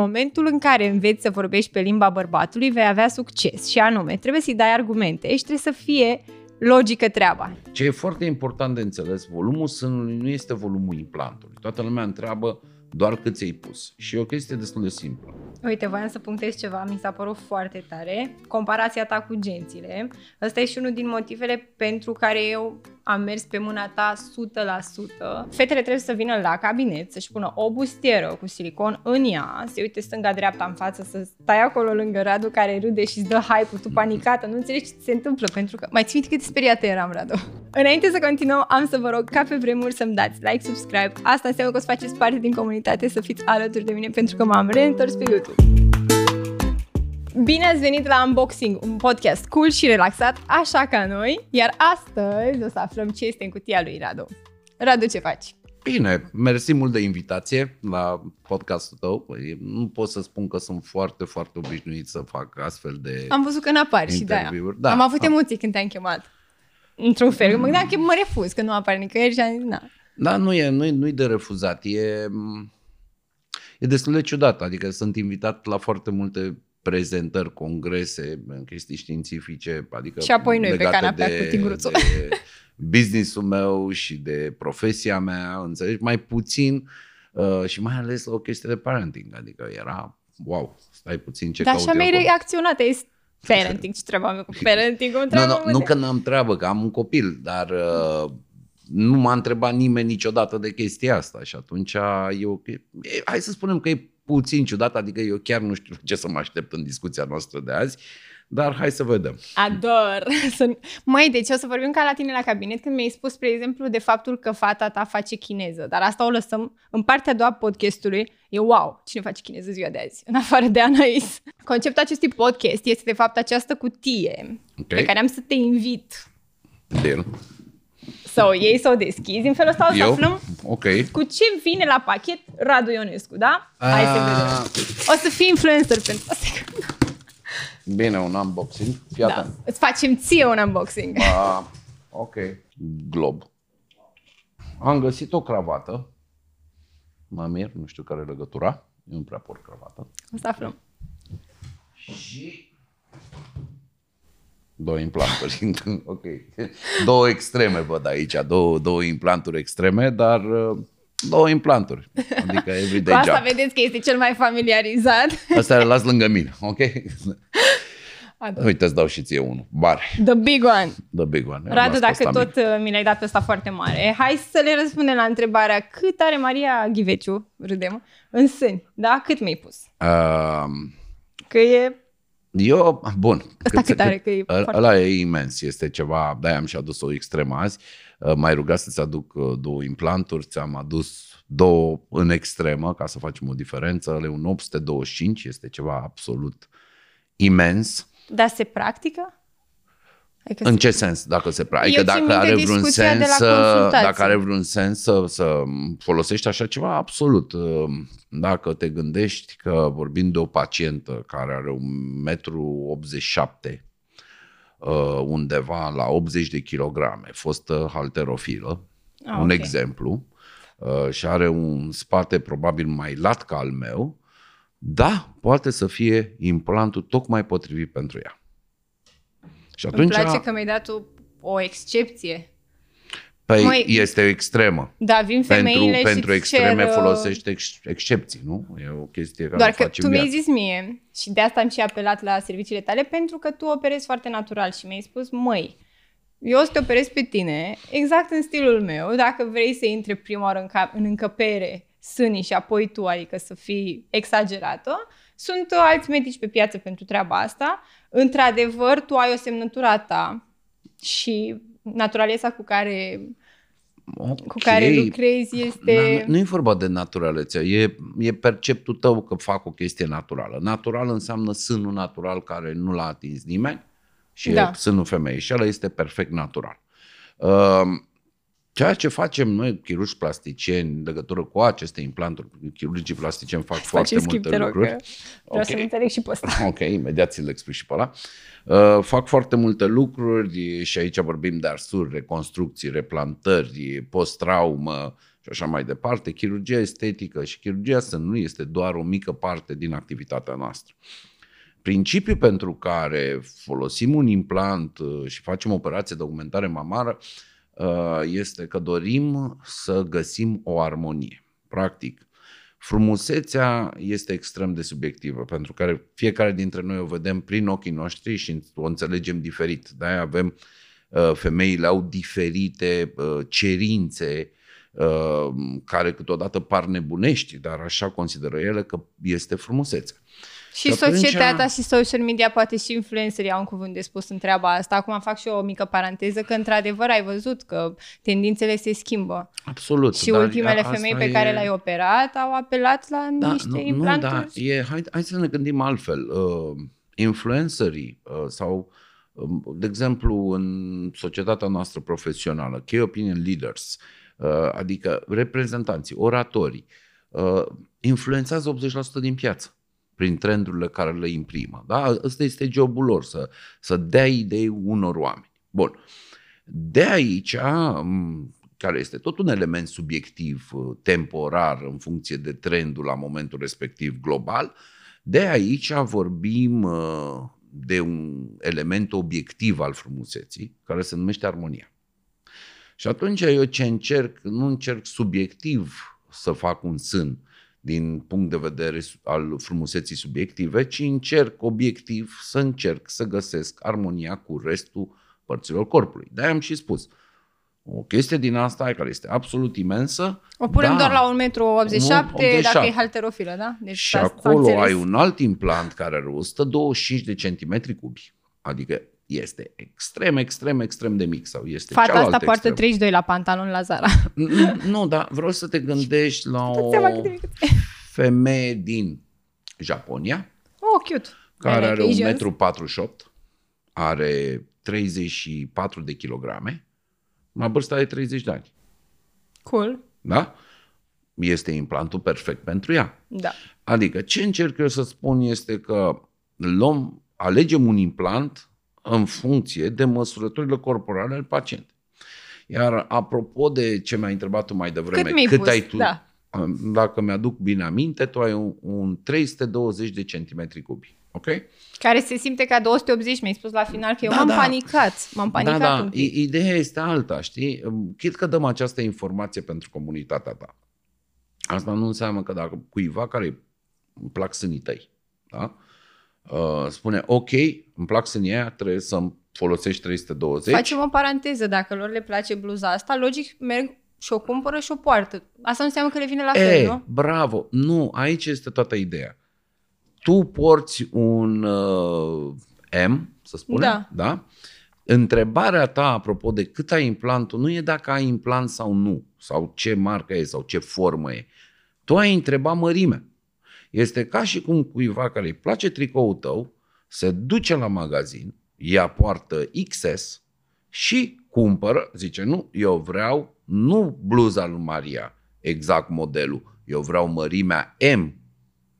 În momentul în care înveți să vorbești pe limba bărbatului, vei avea succes și anume, trebuie să-i dai argumente și trebuie să fie logică treaba. Ce e foarte important de înțeles, volumul sânului nu este volumul implantului. Toată lumea întreabă doar cât ți-ai pus. Și e o chestie destul de simplă. Uite, voiam să punctez ceva, mi s-a părut foarte tare. Comparația ta cu gențile. Ăsta e și unul din motivele pentru care eu am mers pe mâna ta 100%. Fetele trebuie să vină la cabinet, să-și pună o bustieră cu silicon în ea, se uite stânga-dreapta în față, să stai acolo lângă Radu care râde și îți dă hype tu panicată, nu înțelegi ce se întâmplă, pentru că mai ții cât de speriată eram, Radu. Înainte să continuăm, am să vă rog ca pe vremuri să-mi dați like, subscribe. Asta înseamnă că o să faceți parte din comunitate, să fiți alături de mine pentru că m-am reîntors pe YouTube. Bine ați venit la Unboxing, un podcast cool și relaxat, așa ca noi, iar astăzi o să aflăm ce este în cutia lui Radu. Radu, ce faci? Bine, mersi mult de invitație la podcastul tău. Păi, nu pot să spun că sunt foarte, foarte obișnuit să fac astfel de Am văzut că n-apari și de Da, Am avut emoții când te-am chemat. Într-un fel. Mă gândeam că mă refuz, că nu apare nicăieri și am zis, na. Da, nu e, nu e, nu e de refuzat. E, e destul de ciudat. Adică sunt invitat la foarte multe prezentări, congrese, chestii științifice, adică și apoi noi pe canapea de, cu tigruțul. De business-ul meu și de profesia mea, înțelegi, mai puțin uh, și mai ales o chestie de parenting, adică era, wow, stai puțin ce Dar așa mi-ai reacționat, ai parenting, ce treaba mea cu parenting, nu, nu, nu că n-am treabă, că am un copil, dar uh, nu m-a întrebat nimeni niciodată de chestia asta și atunci eu, hai să spunem că e puțin ciudat, adică eu chiar nu știu ce să mă aștept în discuția noastră de azi, dar hai să vedem. Ador! Mai deci o să vorbim ca la tine la cabinet când mi-ai spus, spre exemplu, de faptul că fata ta face chineză, dar asta o lăsăm în partea a doua podcastului. E wow, cine face chineză ziua de azi, în afară de Anais. Conceptul acestui podcast este de fapt această cutie okay. pe care am să te invit. Bine să o iei, să o deschizi. În felul ăsta o să Eu? aflăm okay. cu ce vine la pachet Radu Ionescu, da? A... Hai să vedem. O să fii influencer pentru asta. Bine, un unboxing. Fii da. Îți facem ție un unboxing. A, ok. Glob. Am găsit o cravată. Mă mir, nu știu care legătura. Eu nu prea port cravată. O să aflăm. Și Două implanturi. ok. Două extreme văd aici, două, două implanturi extreme, dar uh, două implanturi. Adică everyday Cu asta job. vedeți că este cel mai familiarizat. Asta le las lângă mine, ok? Ador. Uite, îți dau și ție unul. Bar. The big one. The big one. Radu, dacă tot mic. Uh, mi l-ai dat pe ăsta foarte mare, hai să le răspundem la întrebarea cât are Maria Ghiveciu, râdem, în sâni, da? Cât mi-ai pus? Uh, că e eu, bun. Asta cât are, că e Ăla e imens, este ceva, de-aia am și adus o extremă azi. Uh, mai rugat să-ți aduc uh, două implanturi, ți-am adus două în extremă ca să facem o diferență. Ale un 825 este ceva absolut imens. Dar se practică? Adică în ce sens, dacă se adică dacă are vreun sens, dacă are vreun sens să, să folosești așa ceva, absolut. Dacă te gândești că vorbim de o pacientă care are un metru 87 uh, undeva la 80 de kilograme, fostă halterofilă, ah, un okay. exemplu, uh, și are un spate probabil mai lat ca al meu, da, poate să fie implantul tocmai potrivit pentru ea. Și atunci... Îmi place că mi-ai dat o, o excepție. Păi Măi, este o extremă. Da, vin femeile pentru, și Pentru extreme cer... folosește ex, excepții, nu? E o chestie care Doar că tu mi-ai zis mie și de asta am și apelat la serviciile tale pentru că tu operezi foarte natural și mi-ai spus, măi, eu o să te operez pe tine exact în stilul meu, dacă vrei să intri prima oară în, cap, în încăpere sânii și apoi tu, adică să fii exagerată, sunt alți medici pe piață pentru treaba asta. Într-adevăr, tu ai o semnătură a ta și naturaleza cu care okay. cu care lucrezi este... Nu, nu e vorba de naturalețe, e, e perceptul tău că fac o chestie naturală. Natural înseamnă sânul natural care nu l-a atins nimeni și da. e sânul femeii și ăla este perfect natural. Uh, Ceea ce facem noi, chirurgi plasticieni, în legătură cu aceste implanturi, chirurgii plasticieni fac foarte multe rog, lucruri. Vreau okay. să înțeleg și pe ăsta. Ok, imediat ți-l explic și pe ăla. Uh, fac foarte multe lucruri și aici vorbim de arsuri, reconstrucții, replantări, post-traumă și așa mai departe. Chirurgia estetică și chirurgia să nu este doar o mică parte din activitatea noastră. Principiul pentru care folosim un implant uh, și facem operație de augmentare mamară uh, este că dorim să găsim o armonie. Practic, frumusețea este extrem de subiectivă, pentru că fiecare dintre noi o vedem prin ochii noștri și o înțelegem diferit. De-aia avem uh, femeile au diferite cerințe care câteodată par nebunești, dar așa consideră ele că este frumusețea. Și societatea și social media, poate și influencerii au un cuvânt de spus în treaba asta. Acum fac și eu o mică paranteză că într-adevăr ai văzut că tendințele se schimbă. Absolut. Și ultimele femei pe e... care le-ai operat au apelat la da, niște nu, implanturi. Nu, da, e, hai, hai să ne gândim altfel. Uh, influencerii uh, sau uh, de exemplu, în societatea noastră profesională, key opinion leaders, uh, adică reprezentanții, oratorii, uh, influențează 80% din piață prin trendurile care le imprimă. Da? Ăsta este jobul lor, să, să dea idei unor oameni. Bun. De aici, care este tot un element subiectiv, uh, temporar, în funcție de trendul la momentul respectiv global, de aici vorbim uh, de un element obiectiv al frumuseții, care se numește armonia. Și atunci eu ce încerc, nu încerc subiectiv să fac un sân, din punct de vedere al frumuseții subiective, ci încerc obiectiv să încerc să găsesc armonia cu restul părților corpului. De-aia am și spus. O chestie din asta care este absolut imensă. O punem da, doar la 1,87 m dacă e halterofilă, da? Deci și acolo ai un alt implant care are 125 de centimetri cubi. Adică este extrem, extrem, extrem de mic. Sau este Fata asta poartă extrem. 32 la pantalon la Zara. Nu, nu, dar vreau să te gândești la o femeie din Japonia. Oh, cute. Care are 1,48 m, are 34 de kilograme, la vârsta de 30 de ani. Cool. Da? Este implantul perfect pentru ea. Da. Adică ce încerc eu să spun este că luăm, alegem un implant în funcție de măsurătorile corporale ale pacientului. Iar apropo de ce mi-ai întrebat tu mai devreme, cât, cât ai tu, da. dacă mi-aduc bine aminte, tu ai un, un 320 de centimetri cubi. Ok? Care se simte ca 280, mi-ai spus la final că eu da, m-am da. panicat. M-am panicat da, da. Un pic. Ideea este alta, știi? Chit că dăm această informație pentru comunitatea ta. Asta nu înseamnă că dacă cuiva care îmi plac sânii tăi, da? Uh, spune, ok, îmi plac sânii aia, trebuie să folosești 320. Facem o paranteză, dacă lor le place bluza asta, logic merg și o cumpără și o poartă. Asta nu înseamnă că le vine la e, fel, nu? bravo! Nu, aici este toată ideea. Tu porți un uh, M, să spunem, da. da? Întrebarea ta, apropo de cât ai implantul, nu e dacă ai implant sau nu, sau ce marcă e, sau ce formă e. Tu ai întrebat mărimea. Este ca și cum cuiva care îi place tricoul tău se duce la magazin, ia poartă XS și cumpără, zice nu, eu vreau nu bluza lui Maria, exact modelul, eu vreau mărimea M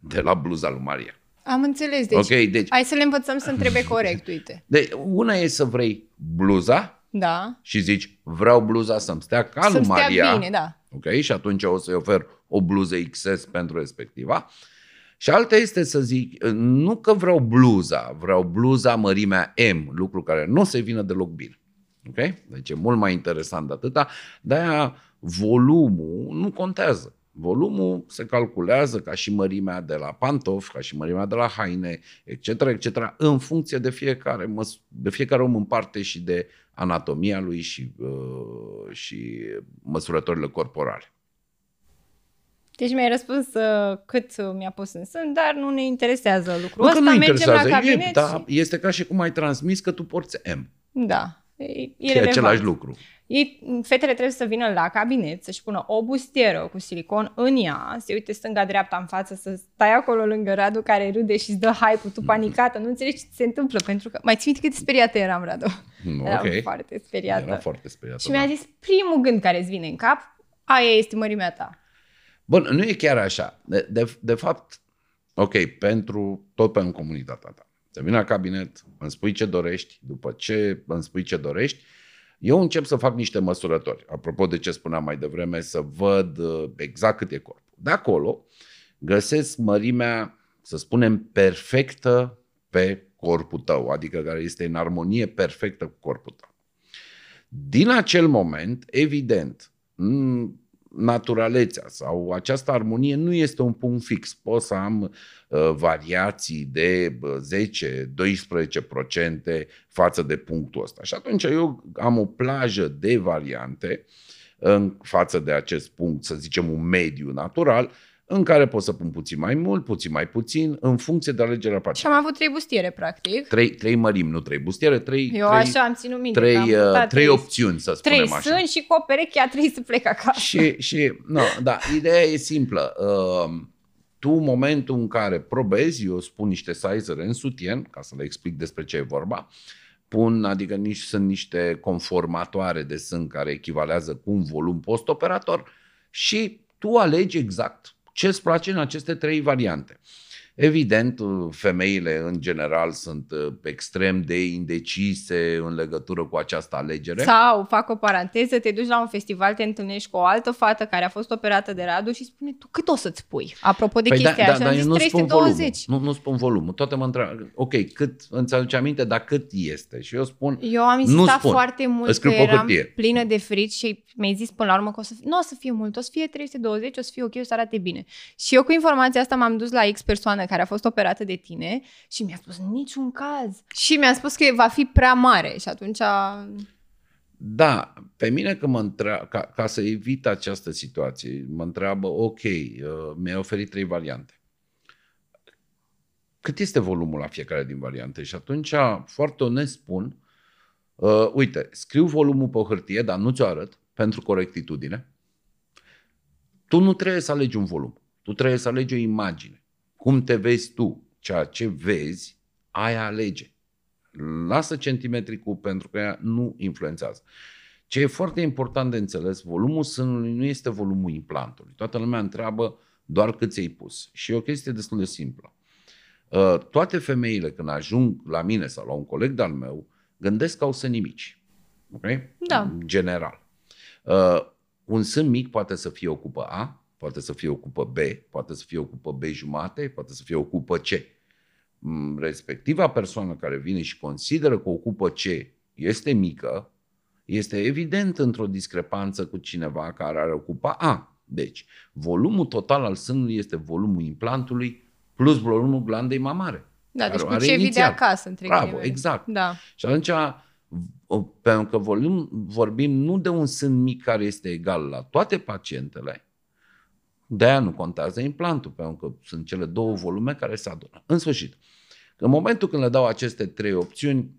de la bluza lui Maria. Am înțeles, deci, okay, deci hai să le învățăm să întrebe corect, uite. De, una e să vrei bluza da. și zici vreau bluza să-mi stea ca să lui Maria. Stea bine, da. Ok, și atunci o să-i ofer o bluză XS pentru respectiva. Și alta este să zic, nu că vreau bluza, vreau bluza mărimea M, lucru care nu se vină deloc bine. Ok? Deci e mult mai interesant de atâta. De-aia volumul nu contează. Volumul se calculează ca și mărimea de la pantof, ca și mărimea de la haine, etc., etc., în funcție de fiecare, de fiecare om în parte și de anatomia lui și, uh, și măsurătorile corporale. Deci mi-ai răspuns uh, cât mi-a pus în sân, dar nu ne interesează lucrul ăsta. Nu mergem la cabinet e, da, și... Este ca și cum ai transmis că tu porți M. Da. E, e, e același lucru. Ei, fetele trebuie să vină la cabinet, să-și pună o bustieră cu silicon în ea, se uite stânga-dreapta în față, să stai acolo lângă Radu care râde și îți dă hype tu panicată, nu înțelegi ce se întâmplă, pentru că... Mai ții cât de speriată eram, Radu? Mm, eram okay. foarte speriată. Era foarte speriată, Și da. mi-a zis, primul gând care îți vine în cap, aia este mărimea ta. Bun, nu e chiar așa. De, de, de fapt, ok, pentru tot pe în comunitatea ta. Te vin la cabinet, îmi spui ce dorești, după ce îmi spui ce dorești, Eu încep să fac niște măsurători, apropo de ce spuneam mai devreme, să văd uh, exact cât e corpul. De acolo găsesc mărimea, să spunem, perfectă pe corpul tău, adică care este în armonie perfectă cu corpul tău. Din acel moment, evident, naturalețea sau această armonie nu este un punct fix. Pot să am uh, variații de 10-12% față de punctul ăsta. Și atunci eu am o plajă de variante în față de acest punct, să zicem un mediu natural, în care pot să pun puțin mai mult, puțin mai puțin, în funcție de alegerea pacientului. Și am avut trei bustiere, practic. Trei, trei mărimi, nu trei bustiere, trei, Eu trei, așa am ținut minte. trei, uh, trei, trei opțiuni, să spunem trei așa. Trei sunt și cu o pereche a trei să plec acasă. Și, și no, da, ideea e simplă. Uh, tu, în momentul în care probezi, eu spun niște sizere în sutien, ca să le explic despre ce e vorba, pun, adică nici sunt niște conformatoare de sân care echivalează cu un volum postoperator și tu alegi exact ce îți place în aceste trei variante. Evident, femeile în general sunt uh, extrem de indecise în legătură cu această alegere. Sau, fac o paranteză, te duci la un festival, te întâlnești cu o altă fată care a fost operată de Radu și spune, tu cât o să-ți pui? Apropo de păi chestia da, așa, da, nu 320. Spun volumul. Nu, nu spun volumul. Toate mă întreabă, ok, cât, îți aduce aminte, dar cât este? Și eu spun, Eu am insistat spun, foarte mult că eram plină de frici și mi-ai zis până la urmă că o să fie, nu o să fie mult, o să fie 320, o să fie ok, o să arate bine. Și eu cu informația asta m-am dus la X persoană care a fost operată de tine și mi-a spus niciun caz. Și mi-a spus că va fi prea mare și atunci... A... Da, pe mine că mă întreabă, ca, ca să evit această situație, mă întreabă, ok, uh, mi-ai oferit trei variante. Cât este volumul la fiecare din variante? Și atunci, foarte onest spun, uh, uite, scriu volumul pe o hârtie, dar nu ți-o arăt, pentru corectitudine. Tu nu trebuie să alegi un volum, tu trebuie să alegi o imagine cum te vezi tu, ceea ce vezi, aia alege. Lasă centimetricul pentru că ea nu influențează. Ce e foarte important de înțeles, volumul sânului nu este volumul implantului. Toată lumea întreabă doar cât ți-ai pus. Și e o chestie destul de simplă. Uh, toate femeile când ajung la mine sau la un coleg de-al meu, gândesc că au sânii mici. Ok? Da. În general. Uh, un sân mic poate să fie o cupă A, Poate să fie o cupă B, poate să fie o cupă B jumate, poate să fie o cupă C. Mm, respectiva persoană care vine și consideră că o cupă C este mică, este evident într-o discrepanță cu cineva care are o cupă A. Deci, volumul total al sânului este volumul implantului plus volumul glandei mamare. Da, deci cu ce vii de acasă, între Bravo, ghilimele. exact. Da. Și atunci, pentru că volum, vorbim nu de un sân mic care este egal la toate pacientele, de aia nu contează implantul, pentru că sunt cele două volume care se adună. În sfârșit, în momentul când le dau aceste trei opțiuni,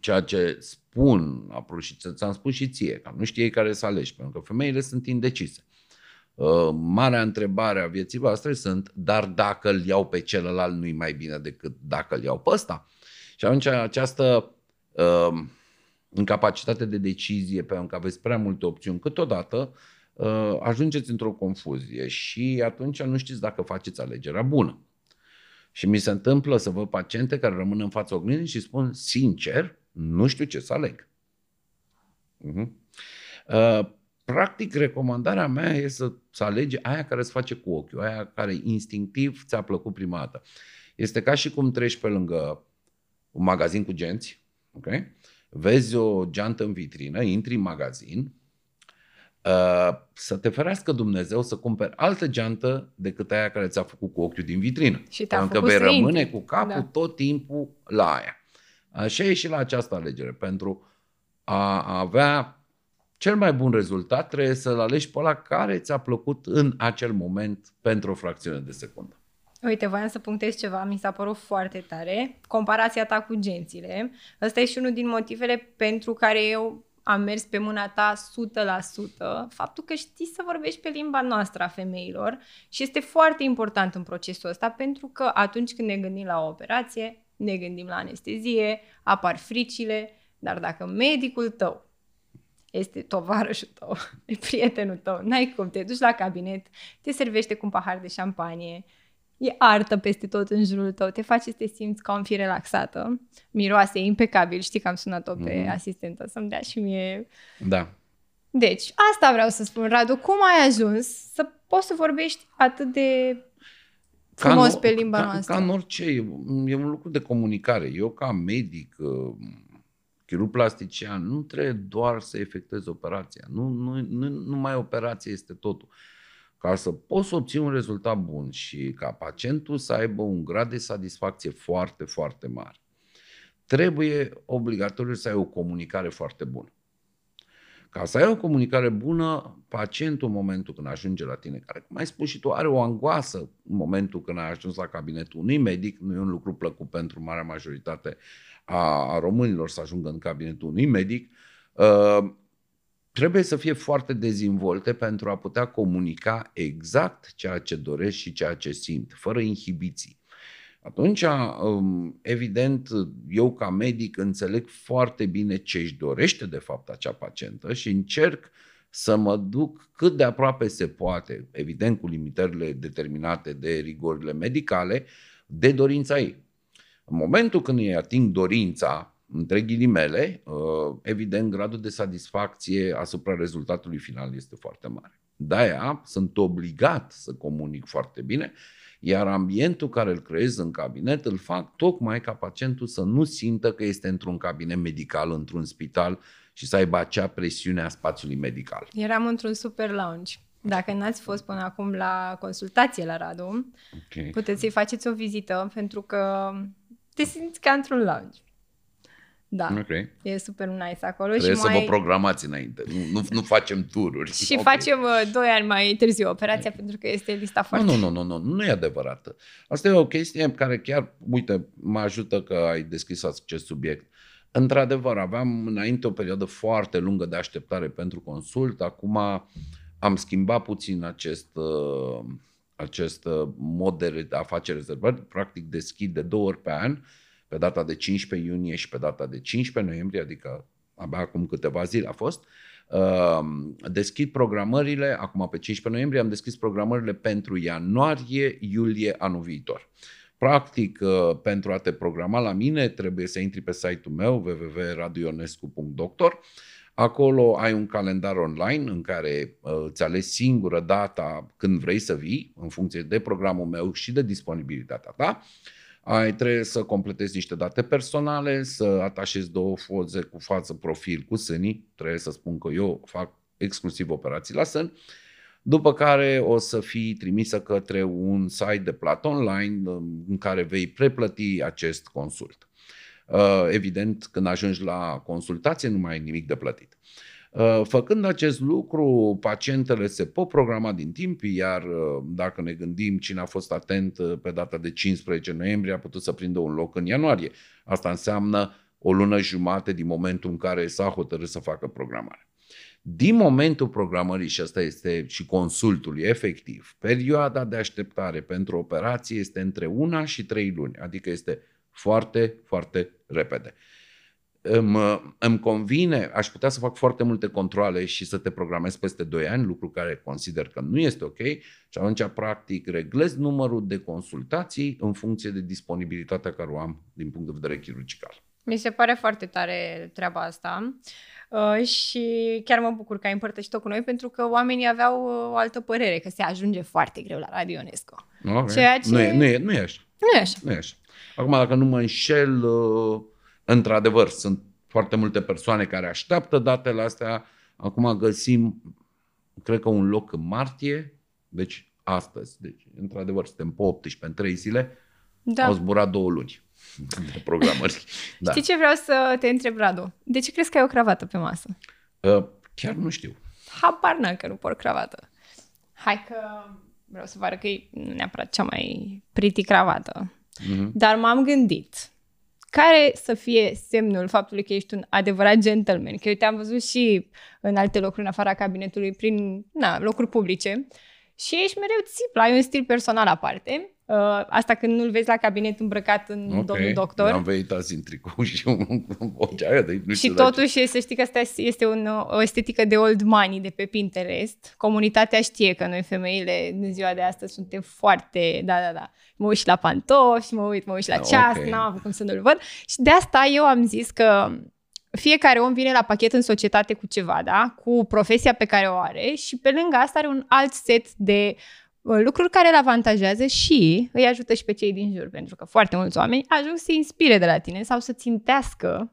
ceea ce spun, și ți-am spus și ție, că nu știi care să alegi, pentru că femeile sunt indecise. Uh, marea întrebare a vieții voastre sunt, dar dacă îl iau pe celălalt nu-i mai bine decât dacă îl iau pe ăsta? Și atunci această uh, incapacitate de decizie, pentru că aveți prea multe opțiuni câteodată, Uh, ajungeți într-o confuzie și atunci nu știți dacă faceți alegerea bună. Și mi se întâmplă să văd paciente care rămân în fața oglindii și spun sincer, nu știu ce să aleg. Uh-huh. Uh, practic, recomandarea mea e să, să alegi aia care îți face cu ochiul, aia care instinctiv ți-a plăcut prima dată. Este ca și cum treci pe lângă un magazin cu genți, okay? vezi o geantă în vitrină, intri în magazin, Uh, să te ferească Dumnezeu să cumperi altă geantă decât aia care ți-a făcut cu ochiul din vitrină. Și te-a Pentru că vei rămâne cu capul da. tot timpul la aia. Așa e și la această alegere. Pentru a avea cel mai bun rezultat trebuie să-l alegi pe ăla care ți-a plăcut în acel moment pentru o fracțiune de secundă. Uite, voiam să punctez ceva, mi s-a părut foarte tare. Comparația ta cu gențile. Ăsta e și unul din motivele pentru care eu am mers pe mâna ta 100%, faptul că știi să vorbești pe limba noastră a femeilor și este foarte important în procesul ăsta pentru că atunci când ne gândim la o operație, ne gândim la anestezie, apar fricile, dar dacă medicul tău este tovarășul tău, e prietenul tău, n-ai cum, te duci la cabinet, te servește cu un pahar de șampanie, E artă peste tot în jurul tău, te face să te simți ca un fi relaxată. Miroase impecabil, știi că am sunat-o pe mm. asistentă să-mi dea și mie... Da. Deci, asta vreau să spun, Radu, cum ai ajuns să poți să vorbești atât de frumos ca pe limba ca, noastră? Ca în orice, e un lucru de comunicare. Eu ca medic, uh, chirurg plastician, nu trebuie doar să efectuez operația. Nu, nu, nu, numai operația este totul. Ca să poți să obții un rezultat bun și ca pacientul să aibă un grad de satisfacție foarte, foarte mare, trebuie obligatoriu să ai o comunicare foarte bună. Ca să ai o comunicare bună, pacientul în momentul când ajunge la tine, care, cum ai spus și tu, are o angoasă în momentul când ai ajuns la cabinetul unui medic, nu e un lucru plăcut pentru marea majoritate a românilor să ajungă în cabinetul unui medic, uh, trebuie să fie foarte dezvolte pentru a putea comunica exact ceea ce doresc și ceea ce simt, fără inhibiții. Atunci, um, evident, eu ca medic înțeleg foarte bine ce își dorește de fapt acea pacientă și încerc să mă duc cât de aproape se poate, evident cu limitările determinate de rigorile medicale, de dorința ei. În momentul când îi ating dorința, între ghilimele, uh, evident, gradul de satisfacție asupra rezultatului final este foarte mare. De-aia sunt obligat să comunic foarte bine, iar ambientul care îl creez în cabinet îl fac tocmai ca pacientul să nu simtă că este într-un cabinet medical, într-un spital și să aibă acea presiune a spațiului medical. Eram într-un super lounge. Dacă n-ați fost până acum la consultație la Radu, okay. puteți să-i faceți o vizită pentru că te simți ca într-un lounge. Da, okay. e super nice acolo. Trebuie și să mai... vă programați înainte, nu, nu, nu facem tururi. și okay. facem uh, doi ani mai târziu operația pentru că este lista foarte... Nu, nu, nu, nu, nu, nu e adevărat. Asta e o chestie care chiar, uite, mă ajută că ai deschis acest subiect. Într-adevăr, aveam înainte o perioadă foarte lungă de așteptare pentru consult, acum am schimbat puțin acest, uh, acest uh, mod de a face rezervări, practic deschid de două ori pe an, pe data de 15 iunie și pe data de 15 noiembrie, adică abia acum câteva zile a fost, uh, deschid programările, acum pe 15 noiembrie am deschis programările pentru ianuarie, iulie anul viitor. Practic, uh, pentru a te programa la mine, trebuie să intri pe site-ul meu www.radionescu.doctor. Acolo ai un calendar online în care uh, îți alegi singură data când vrei să vii, în funcție de programul meu și de disponibilitatea ta. Ai trebuie să completezi niște date personale, să atașezi două foze cu față, profil cu sânii. Trebuie să spun că eu fac exclusiv operații la sân. După care o să fii trimisă către un site de plată online um, în care vei preplăti acest consult. Uh, evident, când ajungi la consultație, nu mai ai nimic de plătit. Uh, făcând acest lucru, pacientele se pot programa din timp, iar uh, dacă ne gândim cine a fost atent uh, pe data de 15 noiembrie, a putut să prindă un loc în ianuarie. Asta înseamnă o lună jumate din momentul în care s-a hotărât să facă programare. Din momentul programării, și asta este și consultul efectiv, perioada de așteptare pentru operație este între una și trei luni, adică este foarte, foarte repede îmi, îmi convine, aș putea să fac foarte multe controle și să te programez peste 2 ani, lucru care consider că nu este ok și atunci practic reglez numărul de consultații în funcție de disponibilitatea care o am din punct de vedere chirurgical. Mi se pare foarte tare treaba asta uh, și chiar mă bucur că ai împărtășit-o cu noi pentru că oamenii aveau uh, o altă părere, că se ajunge foarte greu la Radionesco. Okay. Ceea ce... Nu, e, nu, e, nu e așa. Nu e așa. Nu e așa. Acum, dacă nu mă înșel, uh Într-adevăr, sunt foarte multe persoane care așteaptă datele astea. Acum găsim, cred că un loc în martie, deci astăzi. Deci, într-adevăr, suntem pe 18 în 3 zile. Da. Au zburat două luni de programări. Da. Știi ce vreau să te întreb, Radu? De ce crezi că ai o cravată pe masă? Uh, chiar nu știu. Habar n că nu por cravată. Hai că vreau să vă arăt că e neapărat cea mai pretty cravată. Mm-hmm. Dar m-am gândit care să fie semnul faptului că ești un adevărat gentleman. Că eu te-am văzut și în alte locuri în afara cabinetului, prin na, locuri publice și ești mereu țipla, ai un stil personal aparte. Uh, asta când nu-l vezi la cabinet îmbrăcat în okay. domnul doctor. Am venit azi în tricou și o ceaia de nu Și totuși ce... să știi că asta este un, o estetică de old money de pe Pinterest. Comunitatea știe că noi femeile în ziua de astăzi suntem foarte, da, da, da. Mă uit și la pantofi, mă uit, mă uit și la ceas, okay. n-am cum să nu-l văd. Și de asta eu am zis că fiecare om vine la pachet în societate cu ceva, da? Cu profesia pe care o are și pe lângă asta are un alt set de uh, lucruri care îl avantajează și îi ajută și pe cei din jur, pentru că foarte mulți oameni ajung să se inspire de la tine sau să țintească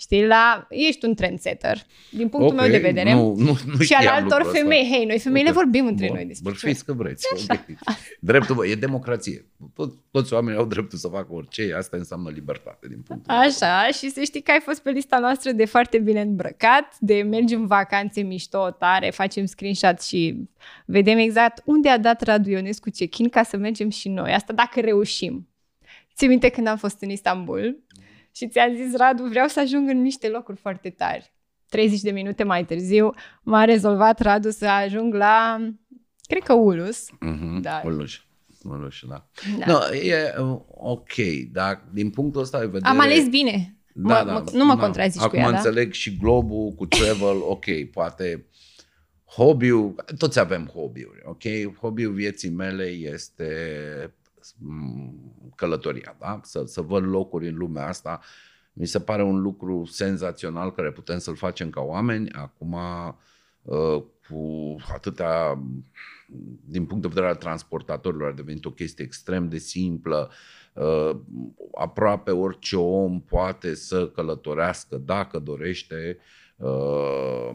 Știi, la, ești un trendsetter, din punctul okay, meu de vedere. Nu, nu, nu și al altor femei. Hei, noi femeile okay. vorbim între Bun, noi despre Bărfiți că vreți. Okay. Dreptul, bă, e democrație. Tot, toți oamenii au dreptul să facă orice. Asta înseamnă libertate din punctul Așa, și să știi că ai fost pe lista noastră de foarte bine îmbrăcat, de mergem în vacanțe mișto, tare, facem screenshot și vedem exact unde a dat Radu Ionescu check-in ca să mergem și noi. Asta dacă reușim. Ți minte când am fost în Istanbul? Și ți-am zis, Radu, vreau să ajung în niște locuri foarte tari. 30 de minute mai târziu m-a rezolvat Radu să ajung la, cred că Ulus. Mm-hmm, da. Ulus. Ulus, da. da. No, e ok, dar din punctul ăsta de vedere... Am ales bine. Da, mă, da, mă, nu mă da. contrazici Acum cu ea, da? înțeleg da? și globul cu travel, ok, poate hobby-ul, toți avem hobby-uri, ok? Hobby-ul vieții mele este călătoria, da? să, să văd locuri în lumea asta. Mi se pare un lucru senzațional care putem să-l facem ca oameni. Acum, uh, cu atâtea, din punct de vedere al transportatorilor, a devenit o chestie extrem de simplă. Uh, aproape orice om poate să călătorească dacă dorește Uh,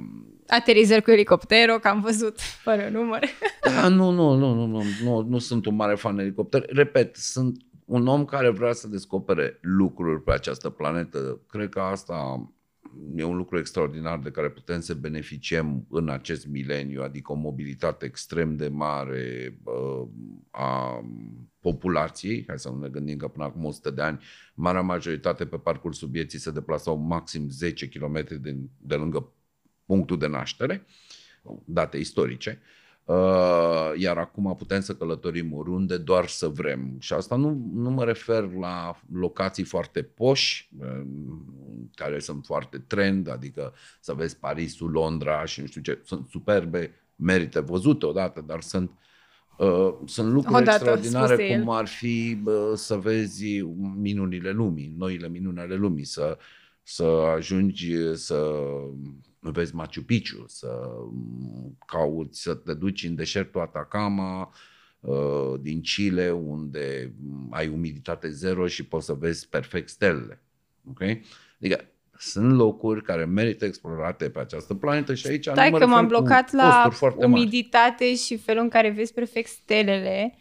Aterizări cu elicopterul, că am văzut fără număr. Da, nu, nu, nu, nu, nu, nu, nu sunt un mare fan de elicopter. Repet, sunt un om care vrea să descopere lucruri pe această planetă. Cred că asta e un lucru extraordinar de care putem să beneficiem în acest mileniu, adică o mobilitate extrem de mare uh, a populației, hai să nu ne gândim că până acum 100 de ani, marea majoritate pe parcursul vieții se deplasau maxim 10 km de, de lângă punctul de naștere, date istorice, uh, iar acum putem să călătorim oriunde doar să vrem. Și asta nu, nu mă refer la locații foarte poși, uh, care sunt foarte trend, adică să vezi Parisul, Londra și nu știu ce, sunt superbe, merită văzute odată, dar sunt uh, Uh, sunt lucruri Odată, extraordinare cum ar fi uh, să vezi minunile lumii, noile minuni ale lumii, să, să ajungi să vezi Machu Picchu, să cauți, să te duci în deșertul Atacama uh, din Chile, unde ai umiditate zero și poți să vezi perfect stelele. Okay? Adică sunt locuri care merită explorate pe această planetă și aici Stai nu că m-am blocat la umiditate mari. și felul în care vezi perfect stelele.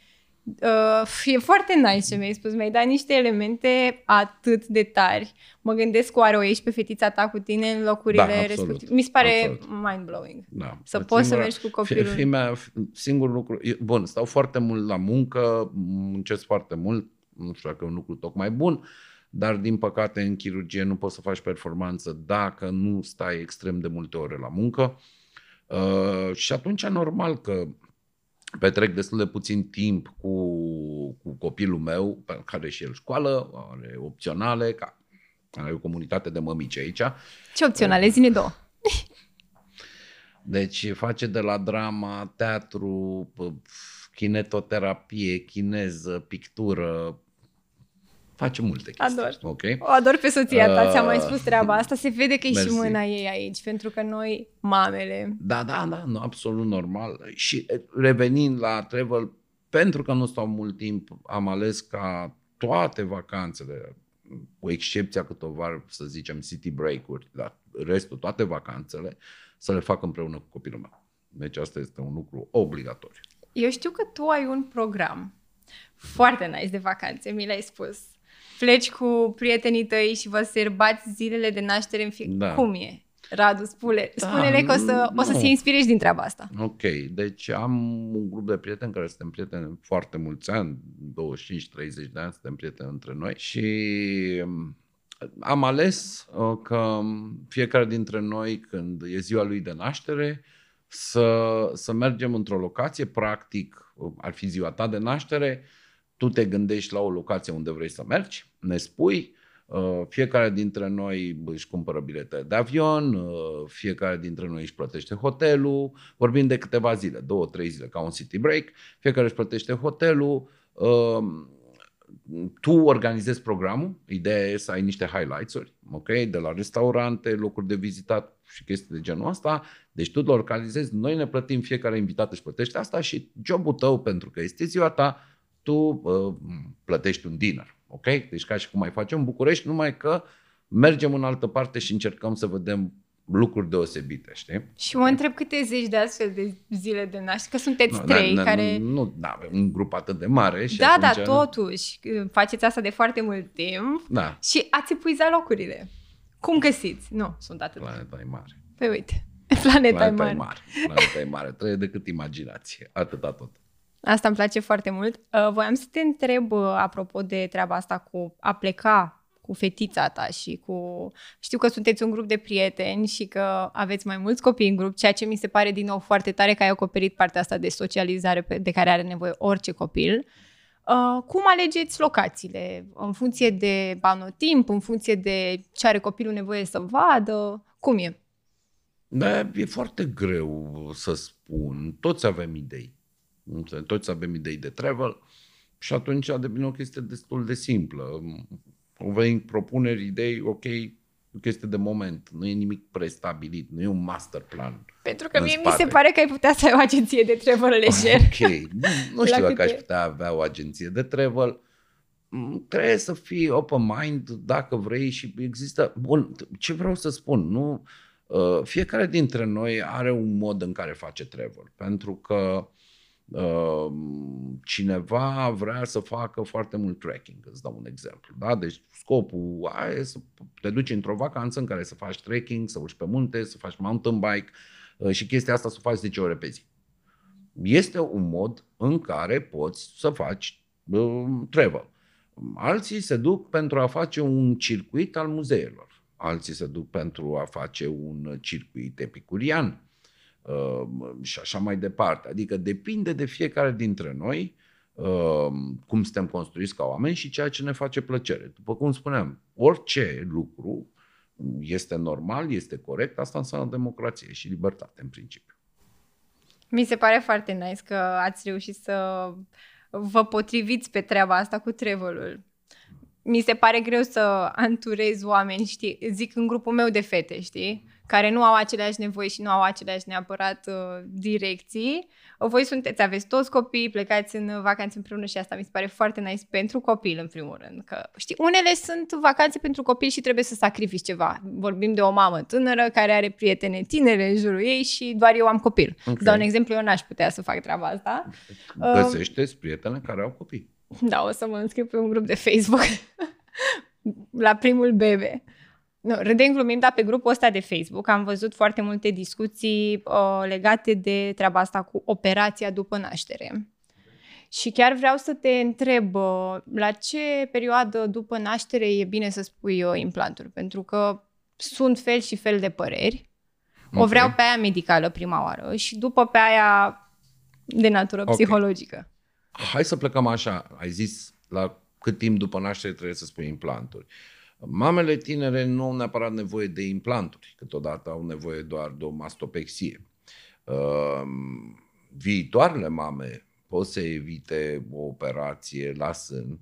Uh, e foarte nice ce mi-ai spus, mi-ai dat niște elemente atât de tari. Mă gândesc oare o ieși pe fetița ta cu tine în locurile da, respective. Mi se pare mind-blowing. Da. Să poți singura, să mergi cu copilul. Fii mea, singur lucru, bun, stau foarte mult la muncă, muncesc foarte mult, nu știu dacă e un lucru tocmai bun, uh, dar din păcate în chirurgie nu poți să faci performanță dacă nu stai extrem de multe ore la muncă. Uh, și atunci normal că petrec destul de puțin timp cu, cu copilul meu, pe care și el școală, are opționale, ca, are o comunitate de mămici aici. Ce opționale? Zine două. Deci face de la drama, teatru, kinetoterapie, chineză, pictură, face multe chestii. Ador. Okay? O ador pe soția ta, uh, ți-am mai spus treaba asta. Se vede că e și mâna ei aici, pentru că noi, mamele... Da, da, da, nu, absolut normal. Și revenind la travel, pentru că nu stau mult timp, am ales ca toate vacanțele, cu excepția câteva, să zicem, city break-uri, dar restul, toate vacanțele, să le fac împreună cu copilul meu. Deci asta este un lucru obligatoriu. Eu știu că tu ai un program foarte nice de vacanțe, mi l-ai spus pleci cu prietenii tăi și vă serbați zilele de naștere în fie. Da. Cum e? Radu, spune, da, spune-le că o să, o să se inspirești din treaba asta. Ok, deci am un grup de prieteni care suntem prieteni foarte mulți ani, 25-30 de ani suntem prieteni între noi și um, am ales uh, că fiecare dintre noi când e ziua lui de naștere să, să mergem într-o locație, practic ar fi ziua ta de naștere, tu te gândești la o locație unde vrei să mergi, ne spui, uh, fiecare dintre noi își cumpără bilete de avion, uh, fiecare dintre noi își plătește hotelul, vorbim de câteva zile, două, trei zile, ca un city break, fiecare își plătește hotelul, uh, tu organizezi programul, ideea e să ai niște highlights-uri, ok, de la restaurante, locuri de vizitat și chestii de genul ăsta, deci tu le organizezi, noi ne plătim, fiecare invitat își plătește asta și jobul tău, pentru că este ziua ta, tu uh, plătești un dinner, ok? Deci ca și cum mai facem în București, numai că mergem în altă parte și încercăm să vedem lucruri deosebite, știi? Și mă întreb câte zeci de astfel de zile de naștere, că sunteți no, trei da, care... Nu, nu da, avem un grup atât de mare și Da, atunci... da, totuși, faceți asta de foarte mult timp da. și ați epuizat locurile. Cum găsiți? Nu, sunt atât. Planeta e mare. Păi uite, planeta, planeta e mare. E mare. Planeta e mare, trebuie decât imaginație, atâta tot. Asta îmi place foarte mult. Uh, voiam să te întreb, uh, apropo de treaba asta cu a pleca cu fetița ta și cu... Știu că sunteți un grup de prieteni și că aveți mai mulți copii în grup, ceea ce mi se pare din nou foarte tare că ai acoperit partea asta de socializare de care are nevoie orice copil. Uh, cum alegeți locațiile? În funcție de anotimp, în funcție de ce are copilul nevoie să vadă? Cum e? Da, e foarte greu să spun. Toți avem idei. Toți avem idei de travel și atunci devine o chestie destul de simplă veni propuneri, idei, ok, o chestie de moment, nu e nimic prestabilit, nu e un master plan. Pentru că mie spate. mi se pare că ai putea să ai o agenție de travel lejer. Ok, nu, nu știu dacă aș putea avea o agenție de travel. Mm, trebuie să fii open mind dacă vrei și există... Bun, ce vreau să spun, nu... Uh, fiecare dintre noi are un mod în care face travel, pentru că Ehm, cineva vrea să facă foarte mult trekking, îți dau un exemplu. Da? Deci scopul e să te duci într-o vacanță în care să faci trekking, să urci pe munte, să faci mountain bike uh, și chestia asta să o faci 10 ore pe zi. Este un mod în care poți să faci uh, travel. Alții se duc pentru a face un circuit al muzeelor. Alții se duc pentru a face un circuit epicurian Uh, și așa mai departe. Adică depinde de fiecare dintre noi uh, cum suntem construiți ca oameni și ceea ce ne face plăcere. După cum spuneam, orice lucru este normal, este corect, asta înseamnă democrație și libertate în principiu. Mi se pare foarte nice că ați reușit să vă potriviți pe treaba asta cu travel Mi se pare greu să anturezi oameni, știi, zic în grupul meu de fete, știi? Care nu au aceleași nevoi și nu au aceleași neapărat uh, direcții. Voi sunteți, aveți toți copii, plecați în vacanțe împreună și asta mi se pare foarte nice pentru copil, în primul rând. Că, știi, unele sunt vacanțe pentru copil și trebuie să sacrifici ceva. Vorbim de o mamă tânără care are prietene tinere în jurul ei și doar eu am copil. Okay. Să dau un exemplu, eu n-aș putea să fac treaba asta. Găsește-ți prietene care au copii. Da, o să mă înscriu pe un grup de Facebook la primul bebe. Nu, râdem glumind, dar pe grupul ăsta de Facebook am văzut foarte multe discuții uh, legate de treaba asta cu operația după naștere. Și chiar vreau să te întreb, uh, la ce perioadă după naștere e bine să spui uh, implanturi? Pentru că sunt fel și fel de păreri. Okay. O vreau pe aia medicală prima oară și după pe aia de natură okay. psihologică. Hai să plecăm așa. Ai zis la cât timp după naștere trebuie să spui implanturi. Uh, Mamele tinere nu au neapărat nevoie de implanturi, câteodată au nevoie doar de o mastopexie. Uh, viitoarele mame pot să evite o operație la sân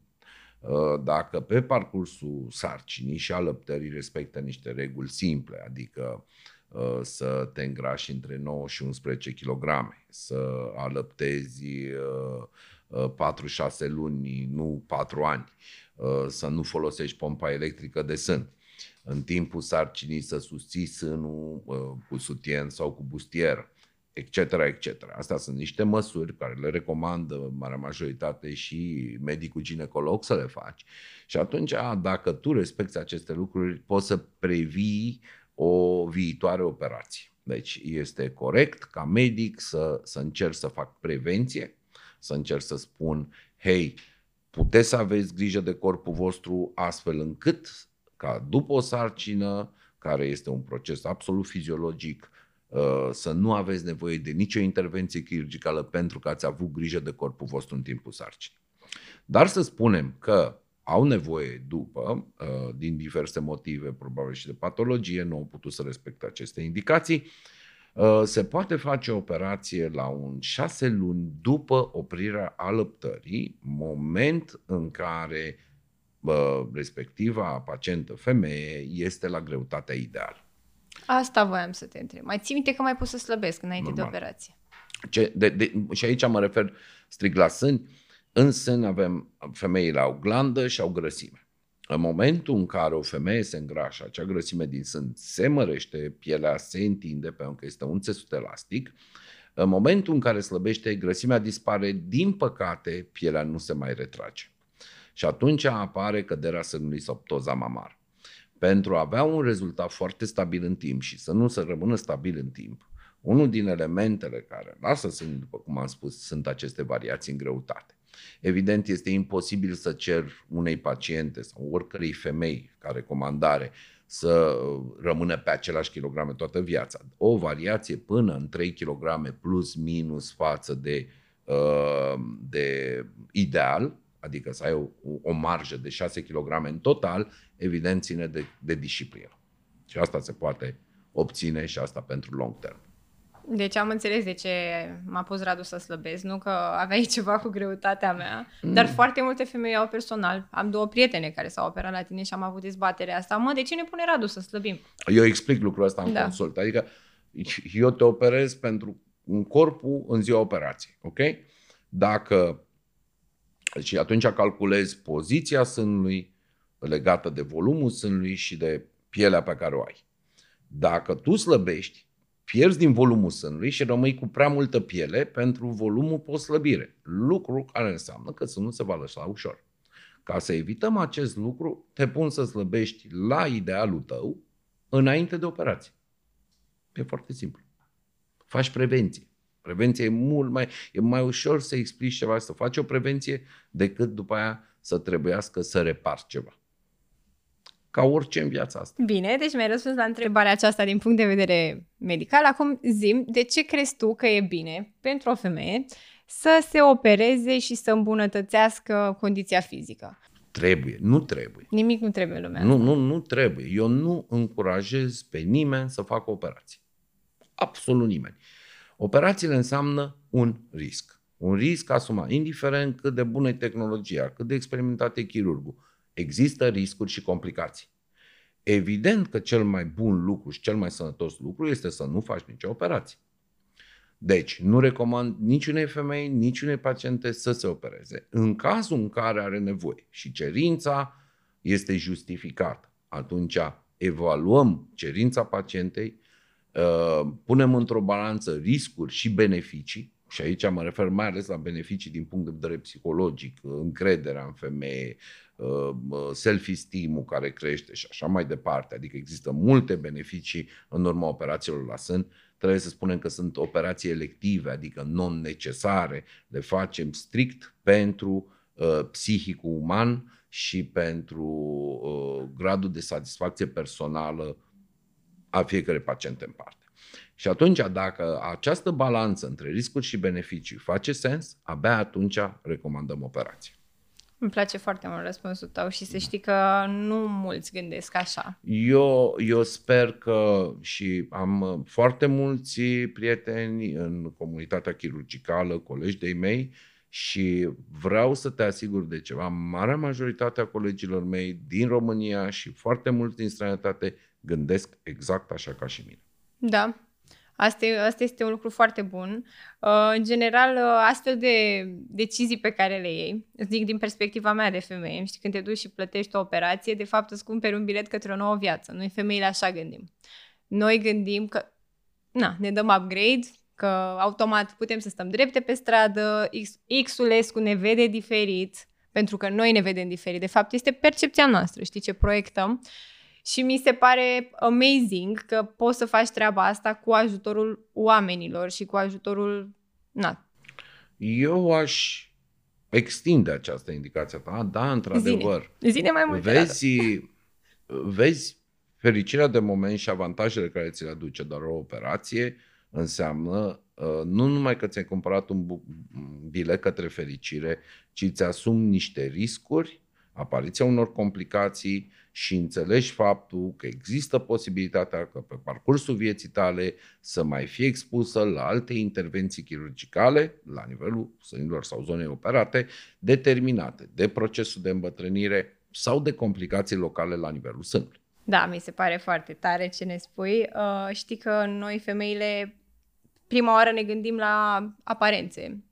uh, dacă pe parcursul sarcinii și alăptării respectă niște reguli simple, adică uh, să te îngrași între 9 și 11 kg, să alăptezi 4-6 luni, nu 4 ani, Uh, să nu folosești pompa electrică de sân. În timpul sarcinii să susții sânul uh, cu sutien sau cu bustier, etc., etc. Astea sunt niște măsuri care le recomandă marea majoritate și medicul ginecolog să le faci. Și atunci, dacă tu respecti aceste lucruri, poți să previi o viitoare operație. Deci este corect ca medic să, să încerc să fac prevenție, să încerc să spun, hei, puteți să aveți grijă de corpul vostru astfel încât ca după o sarcină, care este un proces absolut fiziologic, uh, să nu aveți nevoie de nicio intervenție chirurgicală pentru că ați avut grijă de corpul vostru în timpul sarcinii. Dar să spunem că au nevoie după, uh, din diverse motive, probabil și de patologie, nu au putut să respecte aceste indicații, uh, se poate face o operație la un șase luni după oprirea alăptării, moment în care respectiva pacientă femeie este la greutatea ideală. Asta voiam să te întreb. Mai ții minte că mai pus să slăbesc înainte Normal. de operație. Ce, de, de, și aici mă refer strict la sâni. În sân avem femeile au glandă și au grăsime. În momentul în care o femeie se îngrașă, acea grăsime din sân se mărește, pielea se întinde pentru că este un țesut elastic, în momentul în care slăbește, grăsimea dispare, din păcate, pielea nu se mai retrage. Și atunci apare căderea sânului sau ptoza mamară. Pentru a avea un rezultat foarte stabil în timp și să nu să rămână stabil în timp, unul din elementele care lasă sânul, după cum am spus, sunt aceste variații în greutate. Evident, este imposibil să cer unei paciente sau oricărei femei ca recomandare să rămână pe același kilograme toată viața. O variație până în 3 kg plus minus față de, uh, de ideal, adică să ai o, o marjă de 6 kg în total, evident ține de, de disciplină. Și asta se poate obține și asta pentru long term. Deci am înțeles de ce m-a pus Radu să slăbesc, nu că aveai ceva cu greutatea mea, mm. dar foarte multe femei au personal. Am două prietene care s-au operat la tine și am avut dezbaterea asta. Mă, de ce ne pune Radu să slăbim? Eu explic lucrul ăsta în da. consult. Adică eu te operez pentru un corpul în ziua operației, ok? Dacă și atunci calculezi poziția sânului legată de volumul sânului și de pielea pe care o ai. Dacă tu slăbești, pierzi din volumul sânului și rămâi cu prea multă piele pentru volumul post-slăbire. Lucru care înseamnă că sânul se va lăsa ușor. Ca să evităm acest lucru, te pun să slăbești la idealul tău înainte de operație. E foarte simplu. Faci prevenție. Prevenție e mult mai, e mai ușor să explici ceva, să faci o prevenție, decât după aia să trebuiască să repar ceva. Ca orice în viața asta. Bine, deci mi-ai răspuns la întrebarea aceasta din punct de vedere medical. Acum zim, de ce crezi tu că e bine pentru o femeie să se opereze și să îmbunătățească condiția fizică? Trebuie, nu trebuie. Nimic nu trebuie lumea Nu, nu, nu trebuie. Eu nu încurajez pe nimeni să facă operații. Absolut nimeni. Operațiile înseamnă un risc. Un risc asumat, indiferent cât de bună e tehnologia, cât de experimentat e chirurgul. Există riscuri și complicații. Evident că cel mai bun lucru și cel mai sănătos lucru este să nu faci nicio operație. Deci, nu recomand niciunei femei, niciunei paciente să se opereze. În cazul în care are nevoie și cerința este justificată, atunci evaluăm cerința pacientei, Uh, punem într-o balanță riscuri și beneficii, și aici mă refer mai ales la beneficii din punct de vedere psihologic, încrederea în femeie, uh, self-esteem-ul care crește și așa mai departe, adică există multe beneficii în urma operațiilor la sân, trebuie să spunem că sunt operații elective, adică non-necesare, le facem strict pentru uh, psihicul uman și pentru uh, gradul de satisfacție personală a fiecare pacient în parte. Și atunci, dacă această balanță între riscuri și beneficii face sens, abia atunci recomandăm operație. Îmi place foarte mult răspunsul tău și să știi că nu mulți gândesc așa. Eu, eu sper că și am foarte mulți prieteni în comunitatea chirurgicală, colegi de mei, și vreau să te asigur de ceva. Marea majoritate a colegilor mei din România și foarte mulți din străinătate gândesc exact așa ca și mine. Da, Asta, asta este un lucru foarte bun. Uh, în general, uh, astfel de decizii pe care le iei, zic din perspectiva mea de femeie, știi, când te duci și plătești o operație, de fapt îți cumperi un bilet către o nouă viață. Noi femeile așa gândim. Noi gândim că, na, ne dăm upgrade, că automat putem să stăm drepte pe stradă, X, X-ulescu ne vede diferit, pentru că noi ne vedem diferit. De fapt, este percepția noastră, știi, ce proiectăm. Și mi se pare amazing că poți să faci treaba asta cu ajutorul oamenilor și cu ajutorul... Na. Eu aș extinde această indicație ta, da, într-adevăr. Zine, Zine mai mult. Vezi, vezi fericirea de moment și avantajele care ți le aduce doar o operație înseamnă uh, nu numai că ți-ai cumpărat un bilet către fericire, ci îți asumi niște riscuri, apariția unor complicații și înțelegi faptul că există posibilitatea că pe parcursul vieții tale să mai fie expusă la alte intervenții chirurgicale la nivelul sânilor sau zonei operate determinate de procesul de îmbătrânire sau de complicații locale la nivelul sânului. Da, mi se pare foarte tare ce ne spui. Uh, știi că noi femeile prima oară ne gândim la aparențe.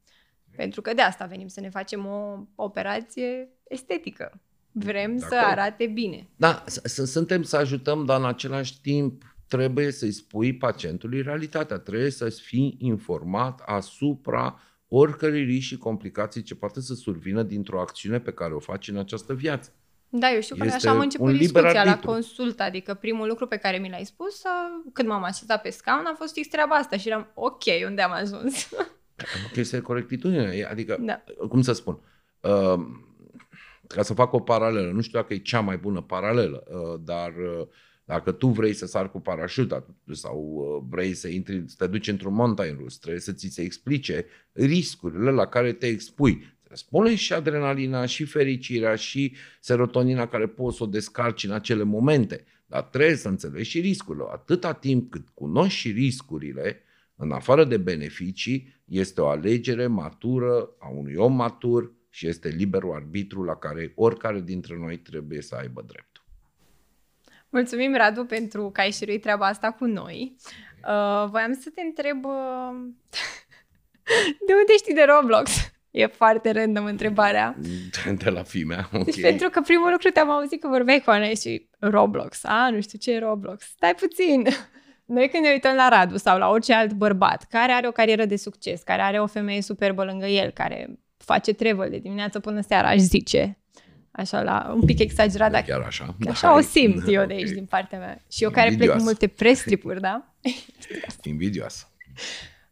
Pentru că de asta venim să ne facem o operație estetică. Vrem să arate bine. Da, suntem să ajutăm, dar în același timp trebuie să-i spui pacientului realitatea. Trebuie să fii informat asupra oricărei risc și complicații ce poate să survină dintr-o acțiune pe care o faci în această viață. Da, eu știu că așa am început discuția la consult, adică primul lucru pe care mi l-ai spus când m-am așezat pe scaun a fost fix treaba asta și eram ok, unde am ajuns? Ok, este corectitudine, adică, da. cum să spun, uh, ca să fac o paralelă, nu știu dacă e cea mai bună paralelă, uh, dar uh, dacă tu vrei să sari cu parașuta sau uh, vrei să intri, să te duci într-un mountain rus, trebuie să ți se explice riscurile la care te expui. Spune și adrenalina, și fericirea, și serotonina care poți să o descarci în acele momente. Dar trebuie să înțelegi și riscurile. Atâta timp cât cunoști și riscurile, în afară de beneficii, este o alegere matură a unui om matur și este liberul arbitru la care oricare dintre noi trebuie să aibă dreptul. Mulțumim, Radu, pentru că ai șiruit treaba asta cu noi. Uh, voiam să te întreb uh, de unde știi de Roblox? E foarte random întrebarea. De la fimea, okay. Deci pentru că primul lucru te-am auzit că vorbeai cu Ana și Roblox. A, nu știu ce e Roblox. Stai puțin. Noi când ne uităm la Radu sau la orice alt bărbat care are o carieră de succes, care are o femeie superbă lângă el, care face travel de dimineață până seara, aș zice, așa la un pic exagerat, dar chiar așa. Așa da, o simt eu de aici okay. din partea mea. Și eu care plec cu multe press tripuri, da? Invidioasă.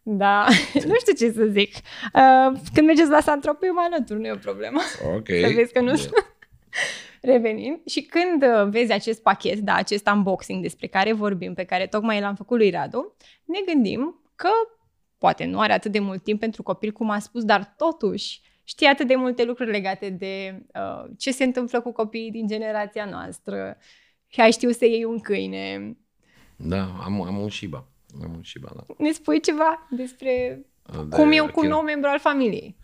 Da, nu știu ce să zic. Uh, când mergeți la Santropeu, mă alătur, nu e o problemă. Ok. Să vezi că nu știu. Revenind, și când uh, vezi acest pachet, da, acest unboxing despre care vorbim, pe care tocmai l-am făcut lui Radu, ne gândim că poate nu are atât de mult timp pentru copil, cum a spus, dar totuși știe atât de multe lucruri legate de uh, ce se întâmplă cu copiii din generația noastră. Și ai știu să iei un câine. Da, am, am un Shiba. Am un Shiba, da. Ne spui ceva despre de cum e cu un nou membru al familiei?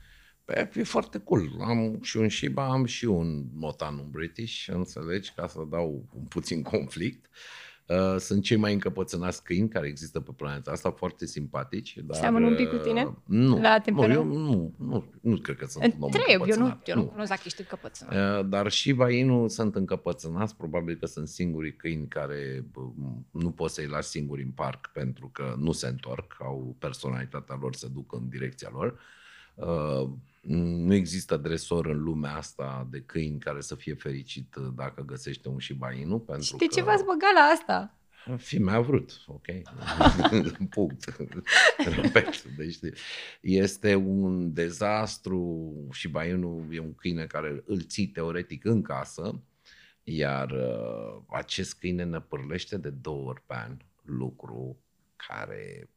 Păi, e foarte cool. Am și un Shiba, am și un Motan, un British, înțelegi, ca să dau un puțin conflict. Uh, sunt cei mai încăpățânați câini care există pe planeta asta, foarte simpatici. Dar, Seamănă un pic cu tine? Uh, nu, la nu, eu nu, nu, nu cred că sunt un Întreb, eu nu, eu nu, nu cunosc dacă ești încăpățânat. Uh, dar și nu sunt încăpățânați, probabil că sunt singurii câini care nu poți să-i lași singuri în parc pentru că nu se întorc, au personalitatea lor, se duc în direcția lor. Uh, nu există dresor în lumea asta de câini care să fie fericit dacă găsește un Shiba Inu. Pentru și de ce v-ați băgat la asta? Fi a vrut, ok? Punct. Repet. Deci este un dezastru. Shiba Inu e un câine care îl ții teoretic în casă, iar uh, acest câine ne pârlește de două ori pe an, lucru care,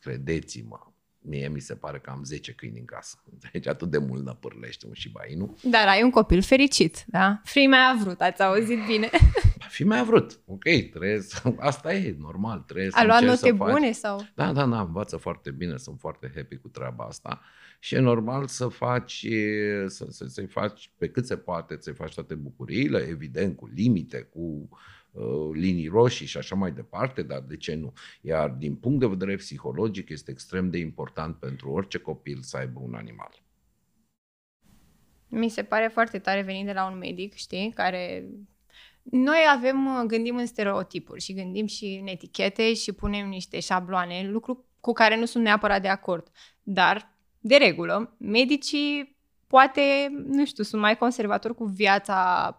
credeți-mă, mie mi se pare că am 10 câini în casă. Deci atât de mult năpârlește un Shiba Inu. Dar ai un copil fericit, da? Fii mai a vrut, ați auzit bine. Fii mai a vrut, ok, trebuie să, asta e normal, trebuie a să luat note bune faci. sau? Da, da, da, învață foarte bine, sunt foarte happy cu treaba asta și e normal să faci, să, să, să-i faci pe cât se poate, să-i faci toate bucuriile, evident, cu limite, cu Uh, linii roșii și așa mai departe, dar de ce nu? Iar din punct de vedere psihologic este extrem de important pentru orice copil să aibă un animal. Mi se pare foarte tare venind de la un medic, știi, care noi avem, uh, gândim în stereotipuri și gândim și în etichete și punem niște șabloane, lucru cu care nu sunt neapărat de acord. Dar, de regulă, medicii poate, nu știu, sunt mai conservatori cu viața